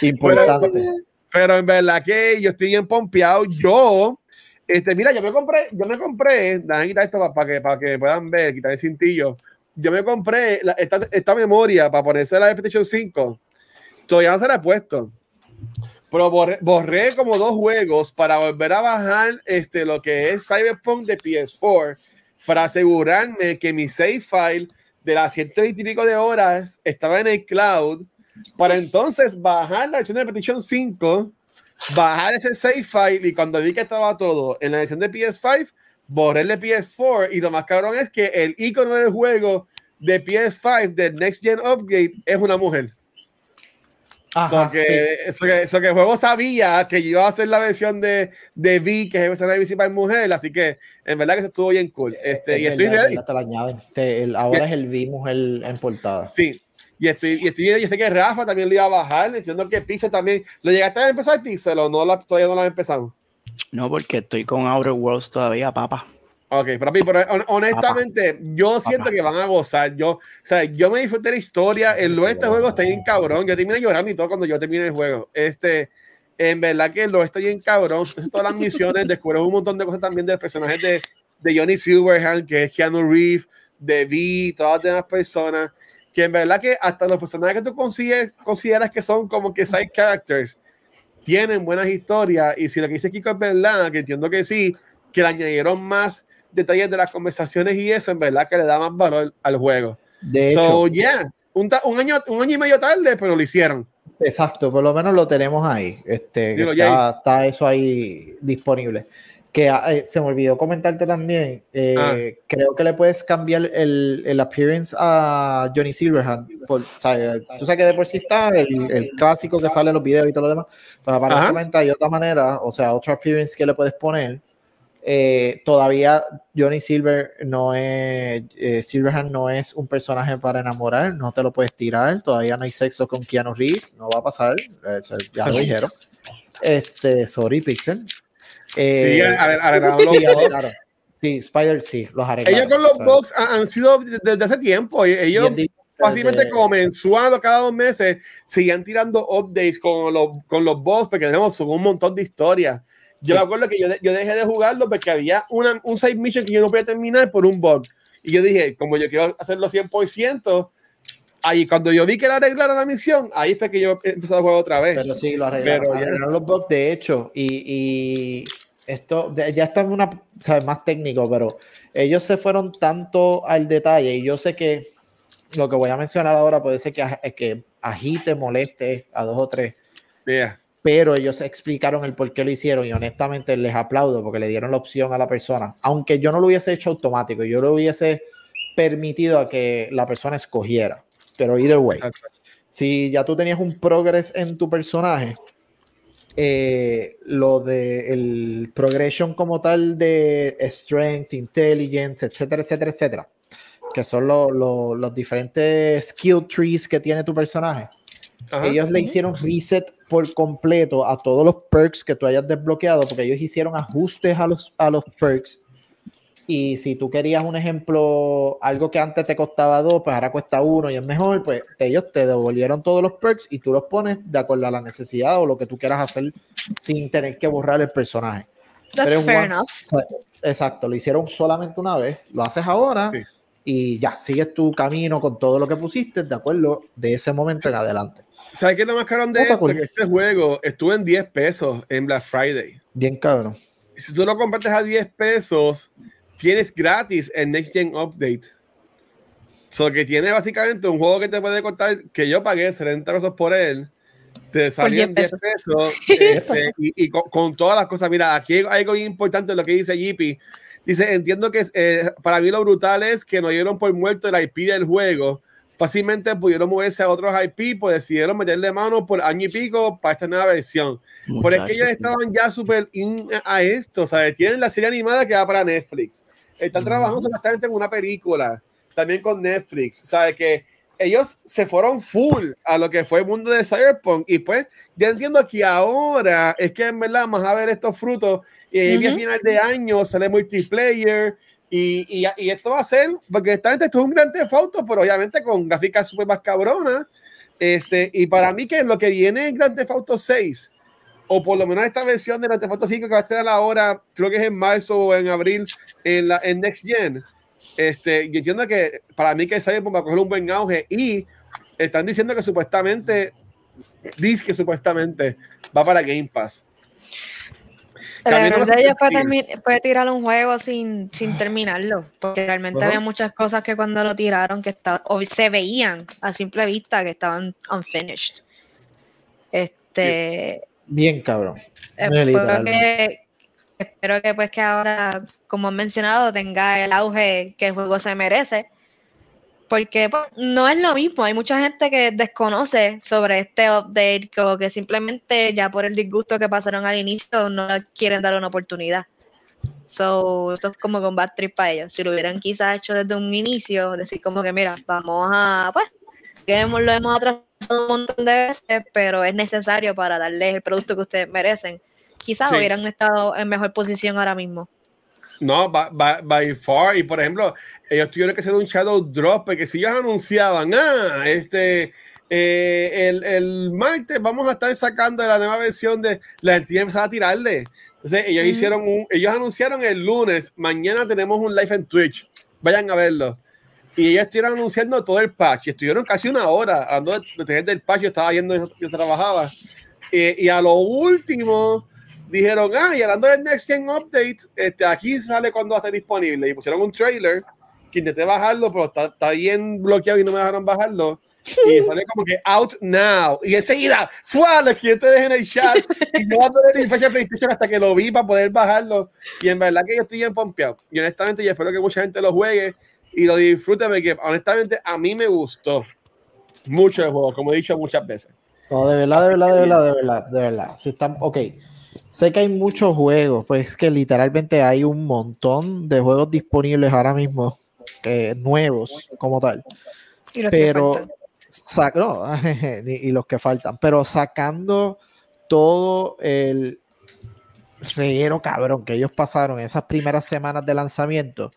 Importante. pero en verdad que yo estoy bien pompeado. Yo, este, mira, yo me compré, yo me compré, déjame quitar esto para, que, para que puedan ver, quitar el cintillo. Yo me compré la- esta, esta memoria para ponerse la de PlayStation 5. Todavía no se la he puesto. Pero borré, borré como dos juegos para volver a bajar este, lo que es Cyberpunk de PS4 para asegurarme que mi save file de las 120 y pico de horas estaba en el cloud para entonces bajar la versión de PlayStation 5, bajar ese save file y cuando vi que estaba todo en la versión de PS5, borré el de PS4 y lo más cabrón es que el icono del juego de PS5 del Next Gen Upgrade es una mujer. Ajá, So que, sí. so que, so que el juego sabía que yo iba a hacer la versión de, de V, que es la versión de principal mujer, así que en verdad que eso estuvo bien cool. Este, Es y estoy verdad, ready. te lo añaden. Te- el- ahora es el vimos el, en portada. Sí, y estoy, y estoy yo sé que Rafa también lo iba a bajar, entiendo que Pixel también. ¿Lo llegaste a empezar Pixel o no la- todavía no lo has empezado? No, porque estoy con Outer Worlds todavía, papá. Ok, pero, pero hon- honestamente, yo siento que van a gozar. Yo, o sea, yo me disfruté la historia. El de este juego está bien cabrón. Yo terminé llorando y todo cuando yo terminé el juego. Este, en verdad que el lore está bien cabrón. Haces todas las misiones, descubres un montón de cosas también del personaje de, de Johnny Silverhand, que es Keanu Reeves, de V, todas las demás personas. Que en verdad que hasta los personajes que tú consigues, consideras que son como que side characters tienen buenas historias. Y si lo que dice Kiko es verdad, que entiendo que sí, que le añadieron más detalles de las conversaciones y eso, en verdad que le da más valor al juego. De hecho, so, yeah, un, un año, un año y medio tarde, pero lo hicieron. exacto, por lo menos lo tenemos ahí. Este, Dilo, está, está eso ahí disponible. Que eh, se me olvidó comentarte también. eh, Ah. Creo que le puedes cambiar el, el appearance a Johnny Silverhand. Por, o sea, tú sabes que de por sí está el, el clásico que sale en los videos y todo lo demás. Pues aparentemente hay otra manera, o sea, otro appearance que le puedes poner. Eh, todavía Johnny Silver no es eh, Silverhand no es un personaje para enamorar, no te lo puedes tirar, todavía no hay sexo con Keanu Reeves, no va a pasar, eso ya lo dijeron. Este, sorry, Pixel. Sí, Eh, arre- arreglaron los sí, claro. Sí, Spider sí, los arreglaron. Ellos con los bugs han, han sido desde hace tiempo. Ellos de- como mensual o cada dos meses seguían tirando updates con los, con los boss porque tenemos un montón de historias. Yo me acuerdo que yo, de- yo dejé de jugarlo porque había una, un side mission que yo no podía terminar por un bug. Y yo dije, como yo quiero hacerlo 100%, ahí cuando yo vi que le arreglaron la misión, ahí fue que yo empecé a jugar otra vez. Pero sí, lo arreglaron. Pero ya- arreglaron los bugs, de hecho, y, y esto ya está en una, ¿sabes? más técnico, pero ellos se fueron tanto al detalle, y yo sé que lo que voy a mencionar ahora puede ser que, que agite, moleste a dos o tres, Yeah. Pero ellos explicaron el por qué lo hicieron y honestamente les aplaudo porque le dieron la opción a la persona, aunque yo no lo hubiese hecho automático, yo lo hubiese permitido a que la persona escogiera, pero either way si ya tú tenías un progress en tu personaje, eh, lo de el progression como tal de strength, intelligence, etcétera, etcétera, etcétera, que son lo- lo- los diferentes skill trees que tiene tu personaje. Ajá. Ellos le hicieron reset por completo a todos los perks que tú hayas desbloqueado, porque ellos hicieron ajustes a los, a los perks. Y si tú querías un ejemplo, algo que antes te costaba dos, pues ahora cuesta uno y es mejor, pues ellos te devolvieron todos los perks y tú los pones de acuerdo a la necesidad o lo que tú quieras hacer sin tener que borrar el personaje. That's Pero fair once- exacto, lo hicieron solamente una vez, lo haces ahora Sí. Y ya, sigues tu camino con todo lo que pusiste de acuerdo de ese momento en adelante. ¿Sabes qué es lo más caro de esto? Que este juego estuvo en 10 pesos en Black Friday. Bien cabrón. si tú lo compraste a 10 pesos, tienes gratis el Next Gen Update. So que tiene básicamente un juego que te puede costar, que yo pagué 70 pesos por él, te salió en 10 10 pesos, este, y, y con, con todas las cosas. Mira, aquí hay algo importante lo que dice JP. Dice, entiendo que eh, para mí lo brutal es que no dieron por muerto el IP del juego. Fácilmente pudieron moverse a otros IP, pues decidieron meterle mano por año y pico para esta nueva versión. Por es que ellos estaban ya súper in a esto, ¿sabes? Tienen la serie animada que va para Netflix. Están trabajando supuestamente en una película, también con Netflix, ¿sabes? Que ellos se fueron full a lo que fue el mundo de Cyberpunk y pues yo entiendo que ahora es que en verdad vamos a ver estos frutos y uh a final de año sale multiplayer y, y, y, esto va a ser, porque esta gente esto es un gran Auto, pero obviamente con gráficas súper más cabronas. Este, y para mí que en lo que viene en Grand Theft Auto 6, o por lo menos esta versión de Grand Theft Auto 5 que va a estar ahora, creo que es en marzo o en abril, en, la, en Next Gen, este, yo entiendo que para mí que Cyberpunk va a coger un buen auge y están diciendo que supuestamente, dice que supuestamente va para Game Pass. El error de ellos fue, fue, tirar un juego sin, sin terminarlo, porque realmente uh -huh. había muchas cosas que cuando lo tiraron que está, se veían a simple vista que estaban unfinished. Este, Bien, cabrón. Espero que, espero que pues que ahora, como han mencionado, tenga el auge que el juego se merece. Porque pues, no es lo mismo, hay mucha gente que desconoce sobre este update, como que simplemente ya por el disgusto que pasaron al inicio no quieren dar una oportunidad. So, esto es como con bad trip para ellos. Si lo hubieran quizás hecho desde un inicio, decir como que mira, vamos a, pues, que lo hemos atrasado un montón de veces, pero es necesario para darles el producto que ustedes merecen. Quizás sí. hubieran estado en mejor posición ahora mismo. No, by, by, by, far. Y por ejemplo, ellos tuvieron que hacer un shadow drop, porque si ellos anunciaban, ah, este, eh, el, el, martes vamos a estar sacando la nueva versión de la entidad empezaba a tirarle. Entonces, ellos mm hicieron un, ellos anunciaron el lunes, mañana tenemos un live en Twitch, vayan a verlo. Y ellos estuvieron anunciando todo el patch, estuvieron casi una hora hablando de, de, del patch, yo estaba yendo, yo, trabajaba. Y, y a lo último, dijeron, ah, y hablando del Next Gen Update, este, aquí sale cuando va a estar disponible. Y pusieron un trailer que intenté bajarlo, pero está, está bien bloqueado y no me dejaron bajarlo. y sale como que out now. Y enseguida, fue a los clientes en el chat y no va a poner ni fecha de PlayStation hasta que lo vi para poder bajarlo. Y en verdad que yo estoy bien pompeado. Y honestamente, yo espero que mucha gente lo juegue y lo disfrute porque honestamente a mí me gustó mucho el juego, como he dicho muchas veces. No, de verdad, de verdad, de verdad, de verdad, de verdad. Si están, ok. Sé que hay muchos juegos, pues que literalmente hay un montón de juegos disponibles ahora mismo, eh, nuevos como tal. Pero, no, y, los que faltan, pero sacando todo el reguero cabrón que ellos pasaron en esas primeras semanas de lanzamiento,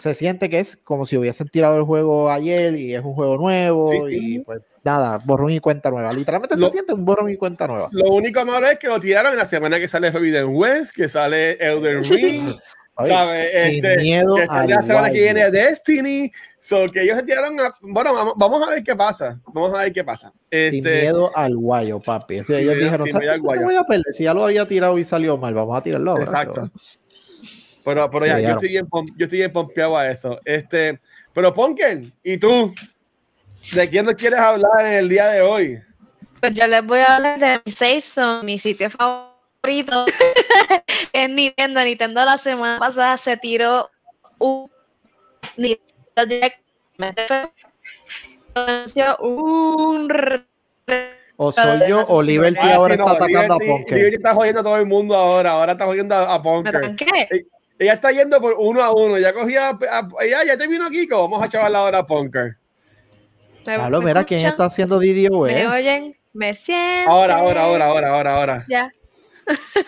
se siente que es como si hubiesen tirado el juego ayer y es un juego nuevo y pues nada, borrón y cuenta nueva. Literalmente se siente un borrón y cuenta nueva. Lo único malo es que lo tiraron en la semana que sale Forbidden West, que sale Elden Ring. ¿sabes? Este, miedo que sale la semana que viene Destiny. So, que ellos se tiraron a, bueno, vamos, vamos, a ver qué pasa. Vamos a ver qué pasa. Este, Sin miedo al guayo, papi. ellos dijeron, ¿sabes? voy a perder? Si ya lo había tirado y salió mal, vamos a tirarlo ahora. Exacto. Pero, pero ya, yo estoy, bien, yo estoy bien pompeado a eso. Este, pero Ponken, ¿y tú? ¿De quién nos quieres hablar en el día de hoy? Pues yo les voy a hablar de mi Safe Zone, mi sitio favorito en Nintendo. Nintendo la semana pasada se tiró un Nintendo Direct un o soy yo o Liberty ahora está atacando a Ponker. Liberty está jodiendo a todo el mundo ahora, ahora está jodiendo a, Ponker. ¿Qué? Ella está yendo por uno a uno, ya cogía, a, ella ya terminó Kiko, vamos a chaval ahora a Ponker. Pablo, mira quién está haciendo DDoS. ¿Me oyen? ¿Me sienten? Ahora, ahora, ahora, ahora, ahora, ahora. Ya.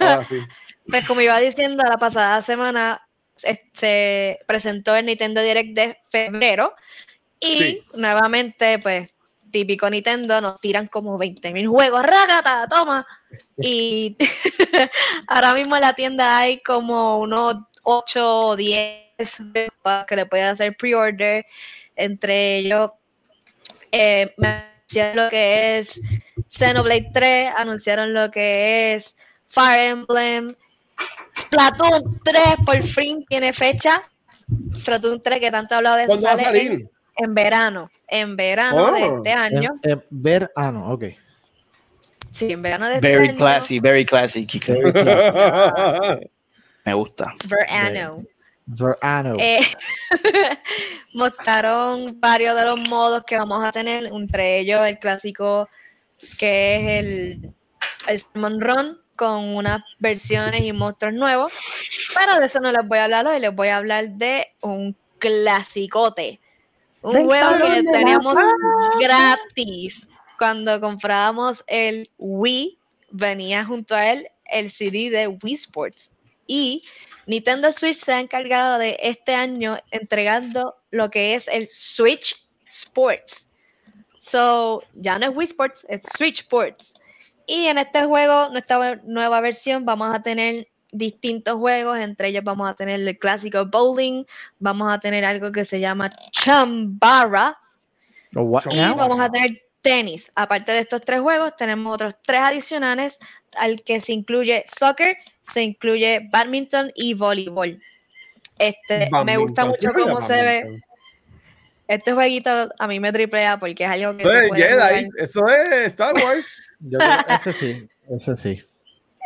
Ahora sí. Pues como iba diciendo, la pasada semana se presentó el Nintendo Direct de febrero y nuevamente, pues, típico Nintendo, nos tiran como 20.000 juegos, rágata, toma. Y ahora mismo en la tienda hay como unos 8 o 10 que le pueden hacer pre-order. Entre ellos eh, anunciaron lo que es Xenoblade 3, anunciaron lo que es Fire Emblem, Splatoon 3 por fin tiene fecha. Splatoon 3 que tanto he hablado de ¿Cuándo va a salir? En, verano, en verano de oh. este año. En, verano, ok. Sí, en verano de este very este classy, Very classy, Kiko. Me gusta. Verano. Verano. Eh, mostraron varios de los modos que vamos a tener, entre ellos el clásico que es el, el Salmon Run con unas versiones y monstruos nuevos, pero de eso no les voy a hablar hoy, les voy a hablar de un clasicote, un juego que teníamos gratis cuando comprábamos el Wii, venía junto a él el CD de Wii Sports y Nintendo Switch se ha encargado de este año entregando lo que es el Switch Sports. So, ya no es Wii Sports, es Switch Sports. Y en este juego, nuestra nueva versión, vamos a tener distintos juegos, entre ellos vamos a tener el clásico bowling, vamos a tener algo que se llama Chambara, y vamos a tener tenis. Aparte de estos tres juegos, tenemos otros tres adicionales al que se incluye soccer, se incluye badminton y voleibol. Este, me gusta mucho cómo se ve. Este jueguito a mí me triplea porque es algo que. Eso es Jedi, eso es Star Wars. ese sí, ese sí.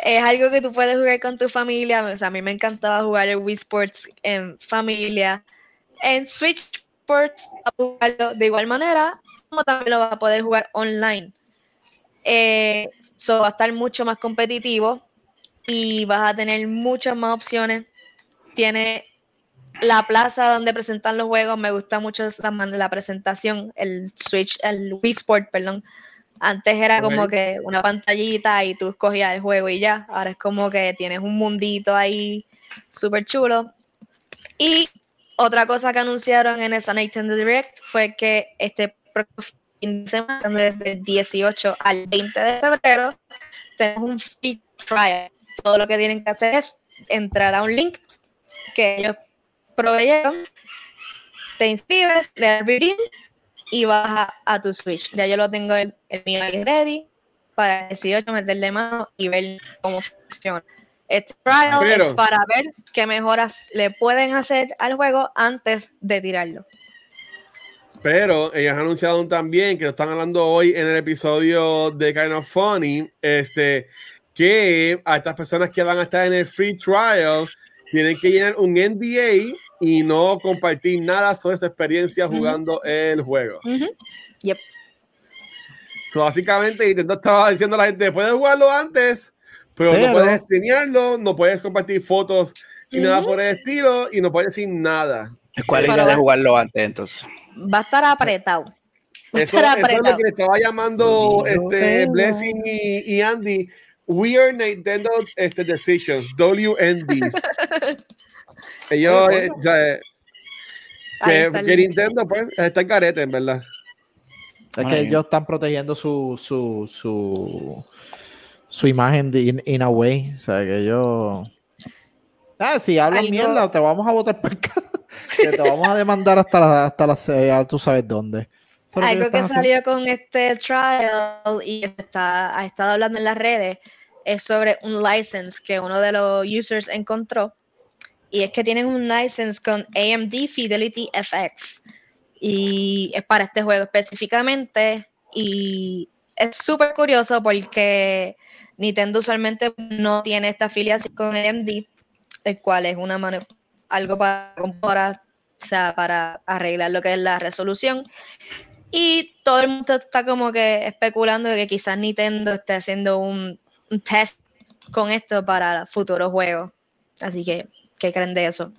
Es algo que tú puedes jugar con tu familia. O sea, a mí me encantaba jugar el Wii Sports en familia. En Switch Sports, de igual manera, como también lo vas a poder jugar online. Eh, va a estar mucho más competitivo y vas a tener muchas más opciones. Tiene la plaza donde presentan los juegos, me gusta mucho la, la presentación, el Switch, el Wii Sport, perdón. Antes era como que una pantallita y tú escogías el juego y ya. Ahora es como que tienes un mundito ahí súper chulo. Y otra cosa que anunciaron en esa Nintendo Direct fue que este fin de semana, desde el 18 al 20 de febrero, tenemos un free trial. Todo lo que tienen que hacer es entrar a un link que ellos proveyeron, te inscribes, le das y vas a, tu Switch. Ya yo lo tengo el, mío ahí ready para el 18 meterle mano y ver cómo funciona. Este trial es para ver qué mejoras le pueden hacer al juego antes de tirarlo. Pero ellos han anunciado también que lo están hablando hoy en el episodio de Kind of Funny, este, que a estas personas que van a estar en el free trial tienen que llenar un NDA y no compartir nada sobre su experiencia jugando el juego. Yep. So, básicamente, Nintendo estaba diciendo a la gente, puedes jugarlo antes, pero, no puedes streamearlo, no puedes compartir fotos y nada por el estilo, y no puedes decir nada. ¿Cuál es la de jugarlo antes, entonces? Va a estar apretado. Eso, eso, es lo que le estaba llamando este, Blessing y, y, Andy. Weird Nintendo este, Decisions, WNDs. Ellos, eh, o sea, que, que Nintendo, pues, está en carete, en verdad. Es que ellos están protegiendo su, su, su, su imagen de in, in, a way. O sea, que ellos. Ah, si hablan Algo... mierda, te vamos a votar por acá. que te vamos a demandar hasta las hasta las eh, tú sabes dónde. Algo que, que salió haciendo? con este trial y está, ha estado hablando en las redes es sobre un license que uno de los users encontró. Y es que tienen un license con AMD Fidelity FX y es para este juego específicamente y es súper curioso porque Nintendo usualmente no tiene esta afiliación con AMD, el cual es una algo para comprar, o sea, para arreglar lo que es la resolución. Y todo el mundo está como que especulando de que quizás Nintendo esté haciendo un, un test con esto para futuros juegos. Así que, ¿qué creen de eso?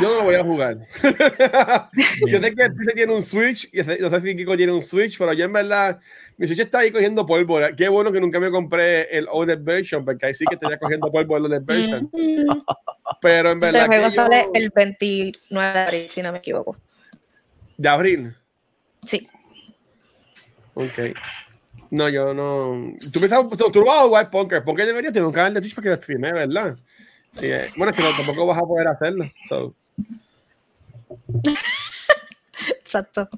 Yo no lo voy a jugar. yo sé que el PC tiene un Switch, y no sé si Kiko tiene un Switch, pero yo en verdad, mi Switch está ahí cogiendo polvo. Qué bueno que nunca me compré el OLED version, porque ahí sí que estaría cogiendo polvo el OLED version. pero en verdad. El juego sale yo... el 29 de abril, si no me equivoco. ¿De abril? Sí. Ok. No, yo no. Tú pensabas, tú, tú vas a jugar Poker. Poker debería tener un canal de Twitch para que lo streame, ¿verdad? Yeah. Bueno, es que no, tampoco vas a poder hacerlo. So. Exacto.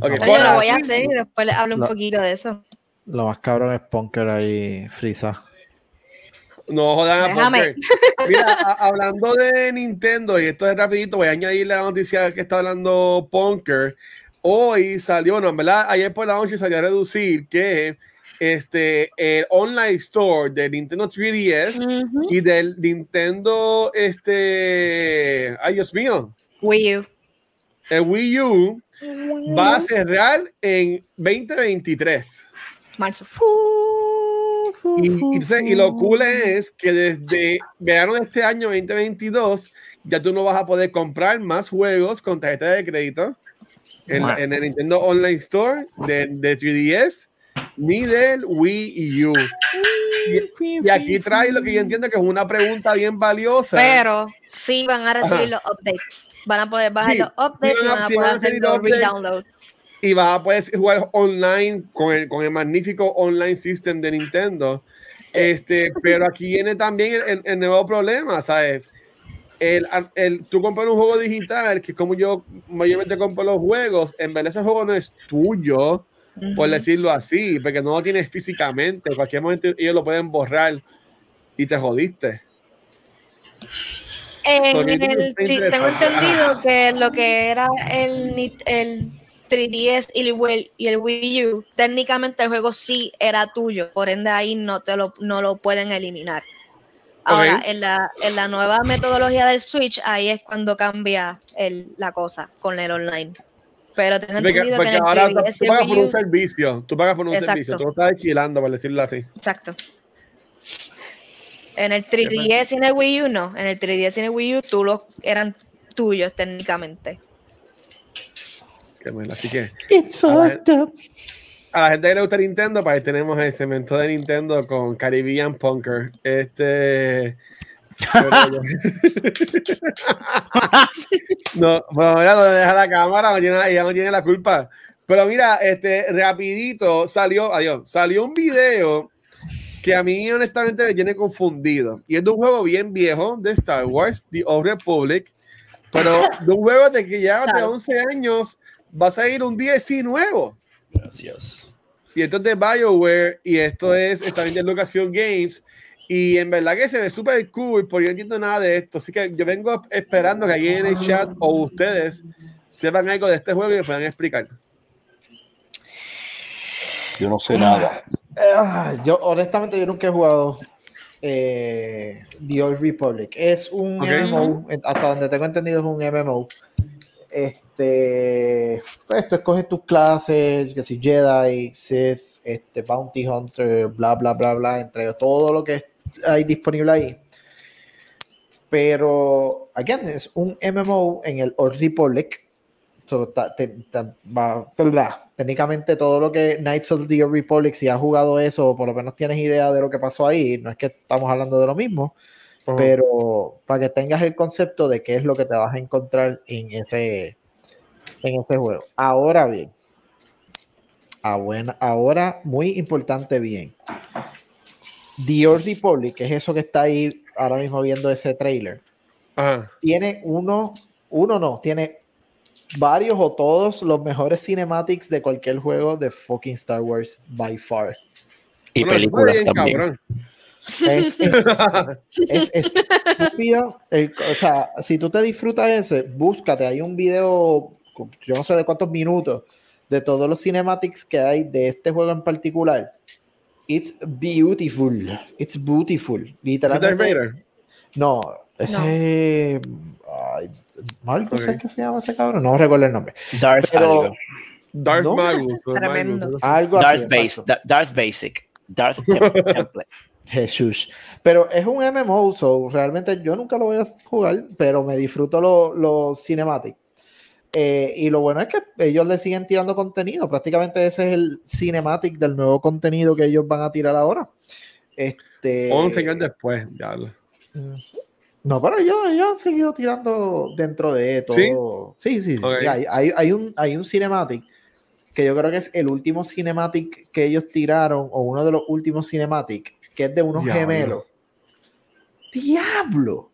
Okay, yo lo voy a hacer y después le hablo un lo, poquito de eso. Lo más cabrón es Punker ahí, Frisa. No jodan a Punker. Mira, a, hablando de Nintendo, y esto es rapidito, voy a añadirle la noticia que está hablando Punker. Hoy salió, no, en verdad, ayer por la noche salió a reducir que este, el online store de Nintendo 3DS uh -huh. y del Nintendo, este, ay Dios mío, Wii U. El Wii U va a cerrar en 2023. Marzo. Y, y, y, lo cool es que desde verano de este año 2022 ya tú no vas a poder comprar más juegos con tarjeta de crédito en, en el Nintendo Online Store de, de 3DS ni del Wii U. Y, y, aquí trae lo que yo entiendo que es una pregunta bien valiosa. Pero sí van a recibir Ajá. los updates. Van a poder bajar sí, los updates sí, y van a sí, poder hacer los redownloads. Y vas a poder jugar online con el, con el magnífico online system de Nintendo. Este, pero aquí viene también el, el nuevo problema, ¿sabes? El, el, tú compras un juego digital, que es como yo mayormente compro los juegos, en verdad ese juego no es tuyo, uh -huh. por decirlo así, porque no lo tienes físicamente, en cualquier momento ellos lo pueden borrar y te jodiste. En el, sí, tengo entendido que lo que era el, el 3DS y el, y el Wii U, técnicamente el juego sí era tuyo, por ende ahí no, te lo, no lo pueden eliminar. Ahora, okay. en, la, en la nueva metodología del Switch, ahí es cuando cambia el, la cosa con el online. Pero tengo porque, entendido porque que en el ahora 3DS tú pagas por un servicio, tú pagas por un Exacto. servicio, tú no estás alquilando, por decirlo así. Exacto. En el 3DS y en el Wii U no, en el 3DS y en el Wii U tú los eran tuyos técnicamente. Qué bueno, así que It's fucked up. A la gente que le gusta Nintendo, pues ahí tenemos el cemento de Nintendo con Caribbean Punker. Este. no, bueno, mira, no deja la cámara, no tiene, ella no tiene la culpa. Pero mira, este, rapidito salió, adiós, salió un video que a mí honestamente me tiene confundido. Y es de un juego bien viejo de Star Wars, The Old Republic, pero de un juego de que ya hace 11 años va a salir un DLC nuevo. Gracias. Y esto es de BioWare y esto es también de Lucasfilm Games. Y en verdad que se ve súper cool, porque yo no entiendo nada de esto. Así que yo vengo esperando que alguien en el chat o ustedes sepan algo de este juego y me puedan explicar. Yo no sé nada. Ah, yo, honestamente, yo nunca he jugado eh, The Old Republic. Es un Ok. MMO, hasta donde tengo entendido es un MMO. Este, pues tú escoges tus clases, que si Jedi, Sith, este, Bounty Hunter, bla, bla, bla, bla, entre todo lo que hay disponible ahí. Pero, again, es un MMO en el Old Republic. So, ta- te- ta- va- bla. Técnicamente todo lo que Knights of the Old Republic, si has jugado eso, o por lo menos tienes idea de lo que pasó ahí, no es que estamos hablando de lo mismo, pero para que tengas el concepto de qué es lo que te vas a encontrar en ese, en ese juego. Ahora bien, a buena- ahora muy importante bien. The Old Republic, que es eso que está ahí ahora mismo viendo ese trailer, Ajá. tiene uno, uno no, tiene varios o todos los mejores cinematics de cualquier juego de fucking Star Wars by far. Y Bueno, películas bien, también. cabrón. Es, es, es, es estúpido. El- o sea, si tú te disfrutas ese, búscate. Hay un video, yo no sé de cuántos minutos, de todos los cinematics que hay de este juego en particular. It's beautiful. It's beautiful. ¿Sí, Darth Literalmente. Vader? No, ese. Ay, Marcos, Ok. ¿es que se llama ese cabrón? No recuerdo el nombre. Darth, Pero- algo. Darth No. Magus. Tremendo. Algo así. Darth. Base, Da- Darth Basic. Darth Tem- Template. Jesús. Pero es un MMO, so realmente yo nunca lo voy a jugar, pero me disfruto los los cinematics. Eh, y lo bueno es que ellos le siguen tirando contenido. Prácticamente ese es el cinematic del nuevo contenido que ellos van a tirar ahora. Este, 11 años después, ya. No, pero ellos, ellos han seguido tirando dentro de todo. Sí, sí, sí. Hay, hay- hay un, hay un cinematic que yo creo que es el último cinematic que ellos tiraron, o uno de los últimos cinematic, que es de unos Diablo. gemelos. ¡Diablo!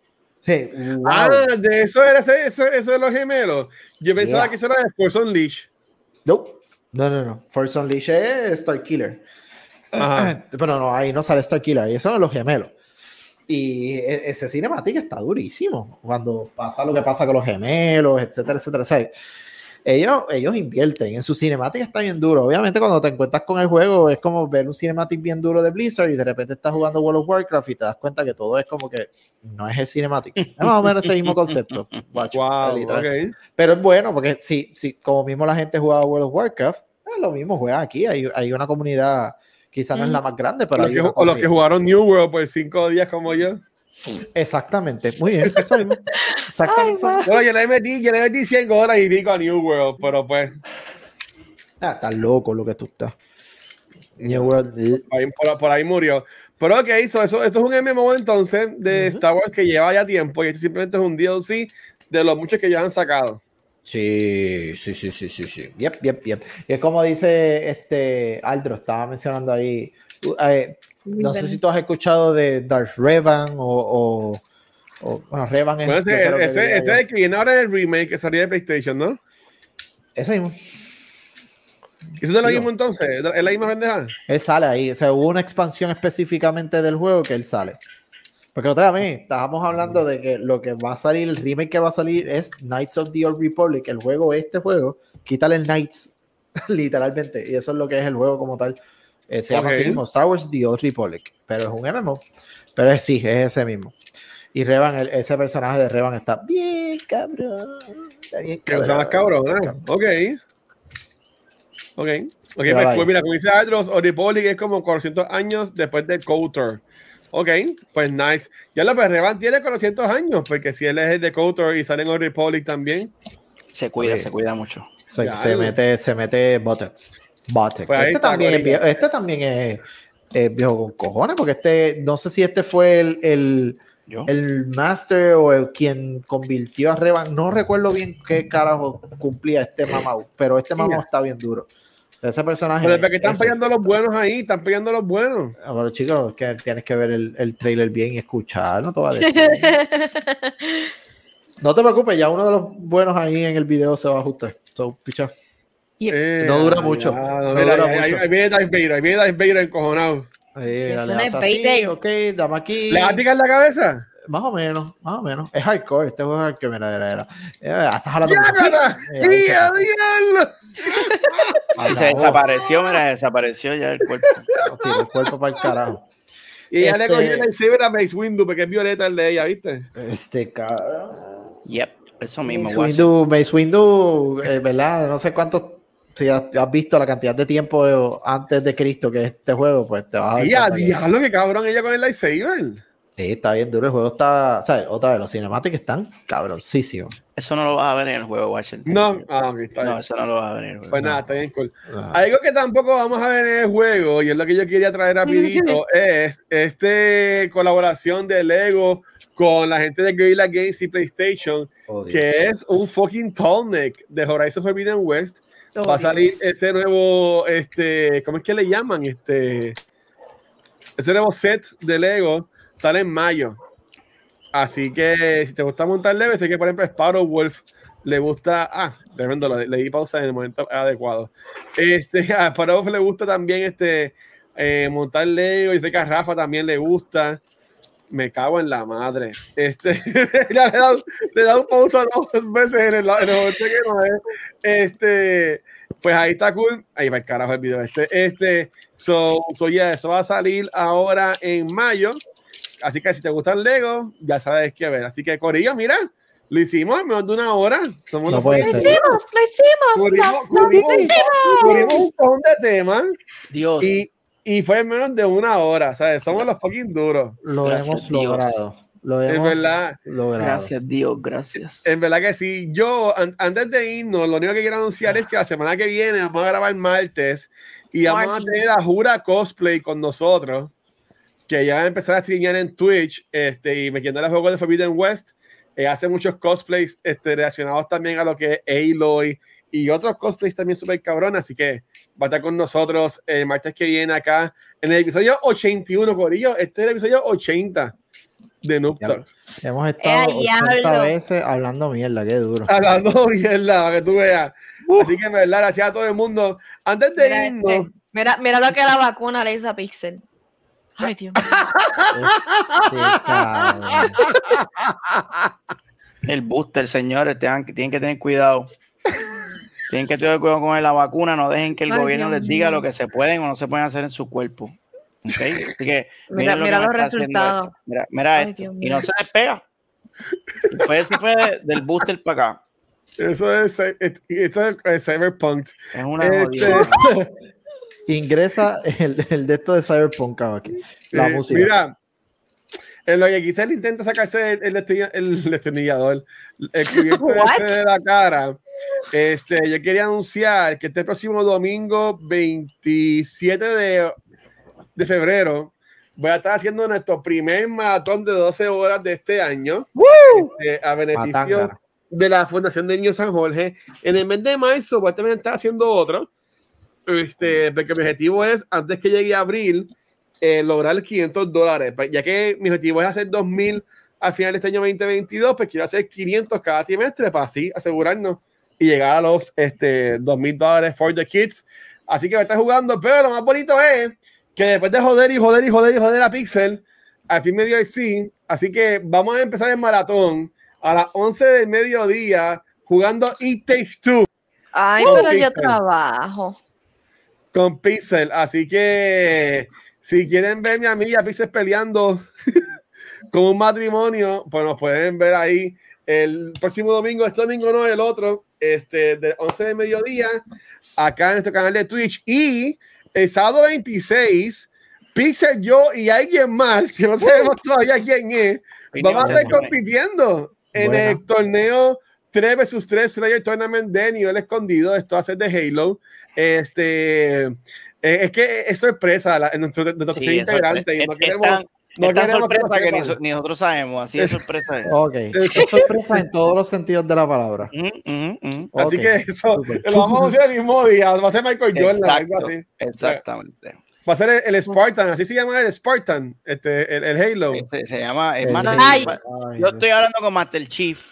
Sí, wow. Ah, de eso era ese- eso, eso de los gemelos. Yo pensaba Yeah. que eso era de Force Unleashed. No, no, no, no. Force Unleashed es Star Killer. Ajá. Pero no, ahí no sale Star Killer, y eso son los gemelos. Y e- ese cinemática está durísimo. Cuando pasa lo que pasa con los gemelos, etcétera, etcétera. ¿sabes? Ellos, ellos invierten en su cinemática, está bien duro. Obviamente, cuando te encuentras con el juego, es como ver un cinematic bien duro de Blizzard y de repente estás jugando World of Warcraft y te das cuenta que todo es como que no es el cinematic. Es más o menos ese mismo concepto. guacho, Wow, literal. ok. Pero es bueno porque si, si como mismo la gente juega World of Warcraft, es lo mismo juega aquí. Hay, hay una comunidad, quizá no es la más grande, pero Los hay que, o los que jugaron New World por cinco días como yo. Exactamente, muy bien. mismo. Exactamente. Bueno, yo le metí, yo le metí 100 horas y pico a New World, pero pues Ah, estás loco lo que tú estás. New World. eh, ahí- por, por ahí murió. Pero ok, so eso, esto es un MMO entonces de. Star Wars que lleva ya tiempo y esto simplemente es un DLC de los muchos que ya han sacado. Sí, sí, sí, sí, sí, sí. Yep, yep, yep. Y es como dice este Aldro, estaba mencionando ahí. Eh, no sé si tú has escuchado de Darth Revan o, o, o- bueno, Revan es Bueno, yo creo que ese, ese, ese es el que viene ahora en el remake que salió de PlayStation, ¿no? Ese mismo. ¿Eso es de lo mismo entonces? ¿Es la misma pendeja? Él sale ahí. O sea, hubo una expansión específicamente del juego que él sale. Porque otra vez, estábamos hablando de que lo que va a salir, el remake que va a salir es Knights of the Old Republic. El juego, este juego, quítale el Knights, literalmente. Y eso es lo que es el juego como tal. Eh, se llama Ok. así mismo, Star Wars The Old Republic. Pero es un MMO. Pero es, sí, es ese mismo. Y Revan, el- ese personaje de Revan está bien cabrón. Está bien Que cosa más cabrona. Ok. Ok. Ok, Pero pues, ahí. pues mira, como dice Adros, o Republic es como 400 años después de Coulter. Ok, pues nice. Ya lo pues Revan tiene 400 años, porque si él es el de Coulter y sale en Old Republic también. Se cuida, Oye. se cuida mucho. Se, se mete, se mete Botex. Botex. Pues este, está, también es Corillo. viejo, este también es, es viejo con cojones, porque este, no sé si este fue el, el, master o el quien convirtió a Revan. No recuerdo bien qué carajo cumplía este mamau, pero este mamau está bien duro. Ese personaje. Pero que están peleando los buenos ahí, están peleando los buenos. Ah, pero chicos, es que tienes que ver el, el trailer bien y escuchar, no te va a decir. no te preocupes, ya uno de los buenos ahí en el video se va a ajustar. So, picha. Eh, No dura mucho, ya, no mira, dura ahí, ahí- mucho. ahí viene Darth Vader, ahí viene Darth Vader encojonado. Eh, Eso le es haces así, Vader. ok, dame aquí. ¿Le vas a picar la cabeza? Más o menos, más o menos. Es hardcore, este juego es hardcore, mira, mira. Eh, estás hablando ¡Ya, ahí ¡Ya, fue. diablo! Y se desapareció, mira, desapareció ya el cuerpo. Tiró el cuerpo para el carajo. Y ella le Este- cogió el lightsaber a Mace Windu porque es violeta el de ella, ¿viste? Este cabrón. Yep, eso mismo. Mace. Windu, Mace Windu, eh, ¿verdad? No sé cuántos. Si has, has visto la cantidad de tiempo antes de Cristo que es este juego, pues te vas a dar ¡Ya, cuenta que- diablo, qué cabrón ella con el lightsaber! Sí, está bien duro. El juego está. ¿sabes? Otra vez, los cinemáticos están cabroncísimos. Eso no lo vas a ver en el juego, Washington. No, ah, está No, bien. eso no lo vas a ver en el juego. Pues nada, está bien cool. Ah, Algo que tampoco vamos a ver en el juego, y es lo que yo quería traer rapidito, es este colaboración de Lego con la gente de Guerrilla Games y PlayStation, oh, que es un fucking tall neck de Horizon Forbidden West. Va a salir ese nuevo, este, ¿cómo es que le llaman? Este, ese nuevo set de Lego sale en mayo. Así que si te gusta montar Lego, sé que por ejemplo Sparrow Wolf le gusta, ah, tremendo, le, le di pausa en el momento adecuado. Este, a Sparrow Wolf le gusta también este, eh, montar Lego, y sé que a Rafa también le gusta. Me cago en la madre. Este, ya le he dado, le he dado pausa dos veces en el, en el momento que no es. Este, pues ahí está cool. Ahí va el carajo el video este. Este, so, so yeah, eso va a salir ahora en mayo. Así que si te gusta el Lego, ya sabes qué ver. Así que, Corillo, mira, lo hicimos en menos de una hora. Somos No los puede ser. hicimos, lo hicimos. Cubrimos, lo- lo cubrimos- hicimos. cubrimos un montón de temas Dios. y, y fue en menos de una hora. ¿sabes? Somos los fucking duros. Lo Gracias, hemos Dios. logrado. Lo Es hemos verdad. logrado. Gracias, Dios, gracias. En verdad que sí. Yo, an- antes de irnos, lo único que quiero anunciar es que la semana que viene vamos a grabar martes y vamos a tener a Jura Cosplay con nosotros, que ya va a empezar a streamear en Twitch este, y metiendo el juego de Forbidden West. Eh, hace muchos cosplays este, relacionados también a lo que es Aloy y otros cosplays también súper cabrón. Así que va a estar con nosotros el martes que viene acá en el episodio 81, Corillo. Este es el episodio 80 de Noob Ya. Talks. Hemos estado ¡Eh, 80 diablo! veces hablando mierda, qué duro. hablando mierda, para que tú veas. Así que, en verdad, gracias a todo el mundo. Antes de Mira, irnos, este, mira, mira lo que la vacuna le hizo a Pixel. Ay, Dios mío. Este. El booster, señores, tengan, tienen que tener cuidado. Tienen que tener cuidado con la vacuna, no dejen que el Ay, gobierno Dios les diga lo que se pueden o no se pueden hacer en su cuerpo. ¿Ok? Así que Mira- miren lo mira que me los resultados. esto. Mira, mira Ay, esto. Dios Y no se despega. Y fue, eso fue de- del booster para acá. eso es, es- esto es, eh, Cyberpunk. Es una Este. Ingresa el, el de esto de Cyberpunk aquí. La Eh, música. Mira, en lo que intenta sacarse el, el, el destornillador, el cubierto ese de la cara. Este, yo quería anunciar que este próximo domingo 27 de, de febrero voy a estar haciendo nuestro primer maratón de 12 horas de este año este, a beneficio Matángara. de la Fundación de Niños San Jorge. En el mes de marzo voy a también estar haciendo otro, este, porque mi objetivo es, antes que llegue abril, eh, lograr 500 dólares, pues, ya que mi objetivo es hacer 2000 al final de este año 2022, pues quiero hacer 500 cada trimestre para así asegurarnos y llegar a los este, 2000 dólares for the kids. Así que a estar jugando, pero lo más bonito es que después de joder y joder y joder y joder a Pixel, al fin me dio el sí. Así que vamos a empezar el maratón a las 11 del mediodía jugando It Takes Two Ay, pero yo trabajo. con Pixel. Así que si quieren verme a mí y a Pixel peleando con un matrimonio, pues nos pueden ver ahí el próximo domingo, este domingo no, el otro, este, de 11 de mediodía, acá en nuestro canal de Twitch. Y el sábado 26, Pixel, yo y alguien más, que no sabemos todavía quién es, vamos a estar compitiendo en Buena. el torneo 3 vs 3 Slayer Tournament de nivel escondido. Esto ser de Halo. Este eh, es que es sorpresa la, nuestro, nuestro Sí, es integrante y no es- queremos, es tan- no es tan que sorpresa que ni, sepan. so- ni nosotros sabemos, así de sorpresa es. Ok. Es sorpresa en todos los sentidos de la palabra. Así que eso lo vamos a hacer el mismo día. Va a ser Michael Jordan, así. exactamente. Va a ser el, el Spartan, así se llama el Spartan, este, el, el Halo. Se, se llama. es El Master- Ay. Ay, Yo estoy hablando con Master Chief.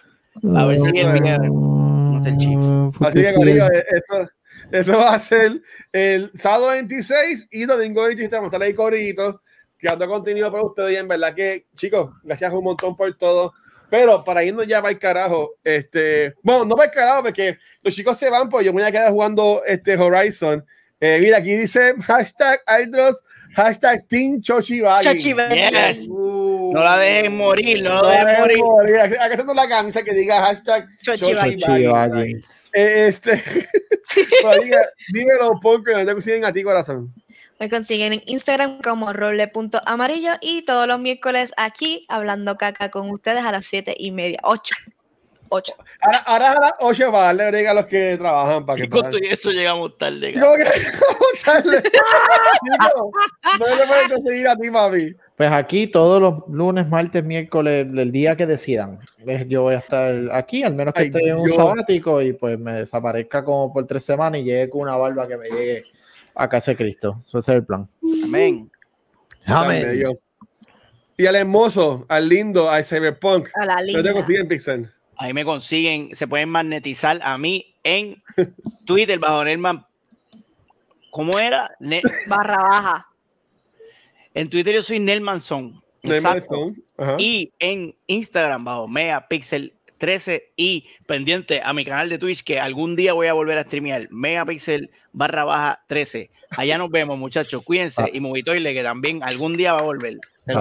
A ver si él viene. Master Chief. Así que, Corillo, eso, Eso va a ser el sábado 26 y domingo 27. Vamos a estar ahí corriditos, creando contenido para ustedes. Y en verdad que, chicos, gracias un montón por todo. Pero para irnos ya para el carajo, este, bueno, no para el carajo, porque los chicos se van, pues yo me voy a quedar jugando este Horizon. Eh, mira, aquí dice hashtag Aldros, hashtag Team. Chochibagi. Yes. Uh, No la dejen morir, no no la dejen morir. morir. Acá está la camisa que diga hashtag Chochibagi. Chochibagi. Eh, este, diga, dímelo, porque ¿dónde te consiguen a ti, corazón? Me consiguen en Instagram como roble.amarillo y todos los miércoles aquí hablando caca con ustedes a las siete y media. 8. 8. Ahora, ahora a las 8 va a darle a los que trabajan para que Y con todo eso llegamos tarde. ¿Cómo que vamos a darle? Chico, ¿Dónde te pueden conseguir a ti, papi? Pues aquí todos los lunes, martes, miércoles, el día que decidan. Eh, Yo voy a estar aquí, al menos que Ay, esté en un sabático y pues me desaparezca como por tres semanas y llegue con una barba que me llegue a casa de Cristo. Eso es el plan. Amén. Bello. Y al hermoso, al lindo, al cyberpunk. A la ¿Dónde te linda. consiguen, Pixel? Ahí me consiguen, se pueden magnetizar a mí en Twitter bajo Nelman. ¿Cómo era? Ne- Barra baja. en Twitter yo soy Nelmanson. No hay Exacto. más son. Ajá. Y en Instagram bajo Megapixel 13 y pendiente a mi canal de Twitch que algún día voy a volver a streamear Megapixel barra baja 13. Allá nos vemos muchachos, cuídense Ah. y Movitoile que también algún día va a volver.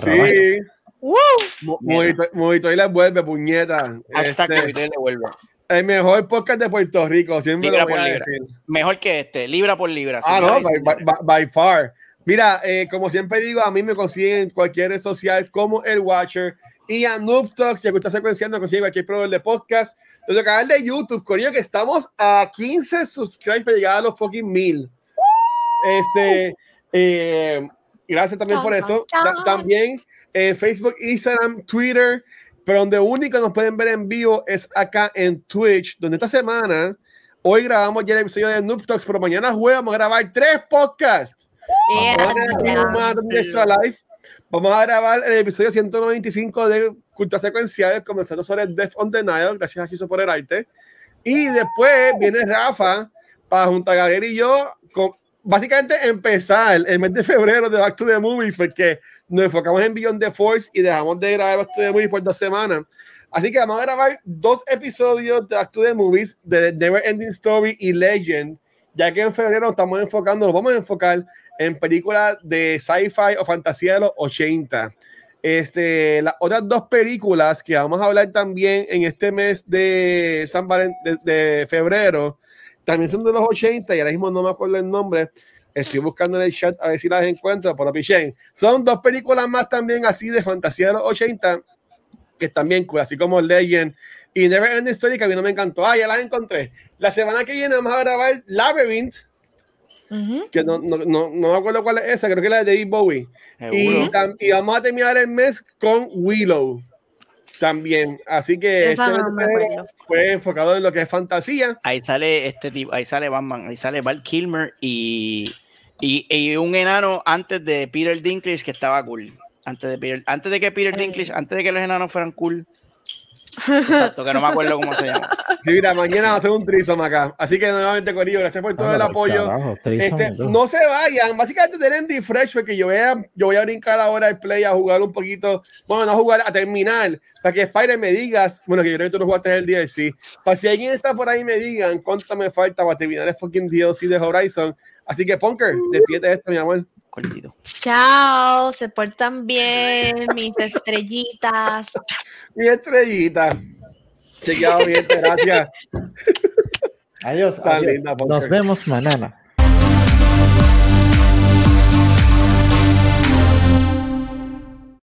Sí. ¡Woo! Mo- Movito Movito y la vuelve, puñeta. Hashtag Este, Movitoile vuelve. el mejor podcast de Puerto Rico, siempre Libra lo voy por a libra. decir. Mejor que este, libra por libra. Ah, no, by- by far. Mira, eh, como siempre digo, a mí me consiguen en cualquier red social como El Watcher y a Noob Talks, ya que está secuenciando, consiguen cualquier proveedor de podcast. Nuestro canal de YouTube, Corillo, que estamos a 15 subscribers para llegar a los fucking mil. Este, eh, gracias también por eso. Ta- también en Facebook, Instagram, Twitter, pero donde único nos pueden ver en vivo es acá en Twitch, donde esta semana, hoy grabamos ya el episodio de Noob Talks, pero mañana jueves vamos a grabar tres podcasts. Maratón de Extra Life. Vamos a grabar el episodio 195 de Cultura Secuencial, comenzando sobre Death on the Nile. Gracias a Jesús por el arte. Y después viene Rafa para junto a Gabriel y yo, con, básicamente empezar el mes de febrero de Back to the Movies, porque nos enfocamos en Beyond the Force y dejamos de grabar Back to the Movies por dos semanas. Así que vamos a grabar dos episodios de Back to the Movies, de Never Ending Story y Legend, ya que en febrero nos estamos enfocando, nos vamos a enfocar en películas de sci-fi o fantasía de los 80. Este, las otras dos películas que vamos a hablar también en este mes de San Valen- de, de febrero, también son de los 80 y ahora mismo no me acuerdo el nombre. Estoy buscando en el chat a ver si las encuentro por pichén. Son dos películas más también así de fantasía de los 80 que están bien cool, así como Legend y Never Ending Story que a mí no me encantó. Ah, ya las encontré. La semana que viene vamos a grabar Labyrinth, Que no, no, no, no me acuerdo cuál es esa, creo que es la de David Bowie. Y, y vamos a terminar el mes con Willow también. Así que este no fue enfocado en lo que es fantasía. Ahí sale este tipo, ahí sale Batman, ahí sale Val Kilmer y, y, y un enano antes de Peter Dinklage que estaba cool. Antes de, Peter, antes de que Peter Dinklage, antes de que los enanos fueran cool. Exacto, que no me acuerdo cómo se llama. Sí, mira, mañana va a ser un trisom acá. Así que nuevamente, Corillo, gracias por todo el Anda, apoyo. carajo, Este, no se vayan, básicamente tienen de fresh porque yo voy, a, yo voy a brincar ahora el play a jugar un poquito, bueno, no a jugar, a terminar, para que Spider me digas, bueno, que yo creo que tú no jugaste el DLC, para si alguien está por ahí me digan cuánto me falta para terminar el fucking DLC de Horizon. Así que, Punker, despídete esto, mi amor. Cortito. Chao, se portan bien, mis estrellitas. Mi estrellita. Chequeado bien, gracias. Adiós, Tan adiós. linda. Nos vemos mañana.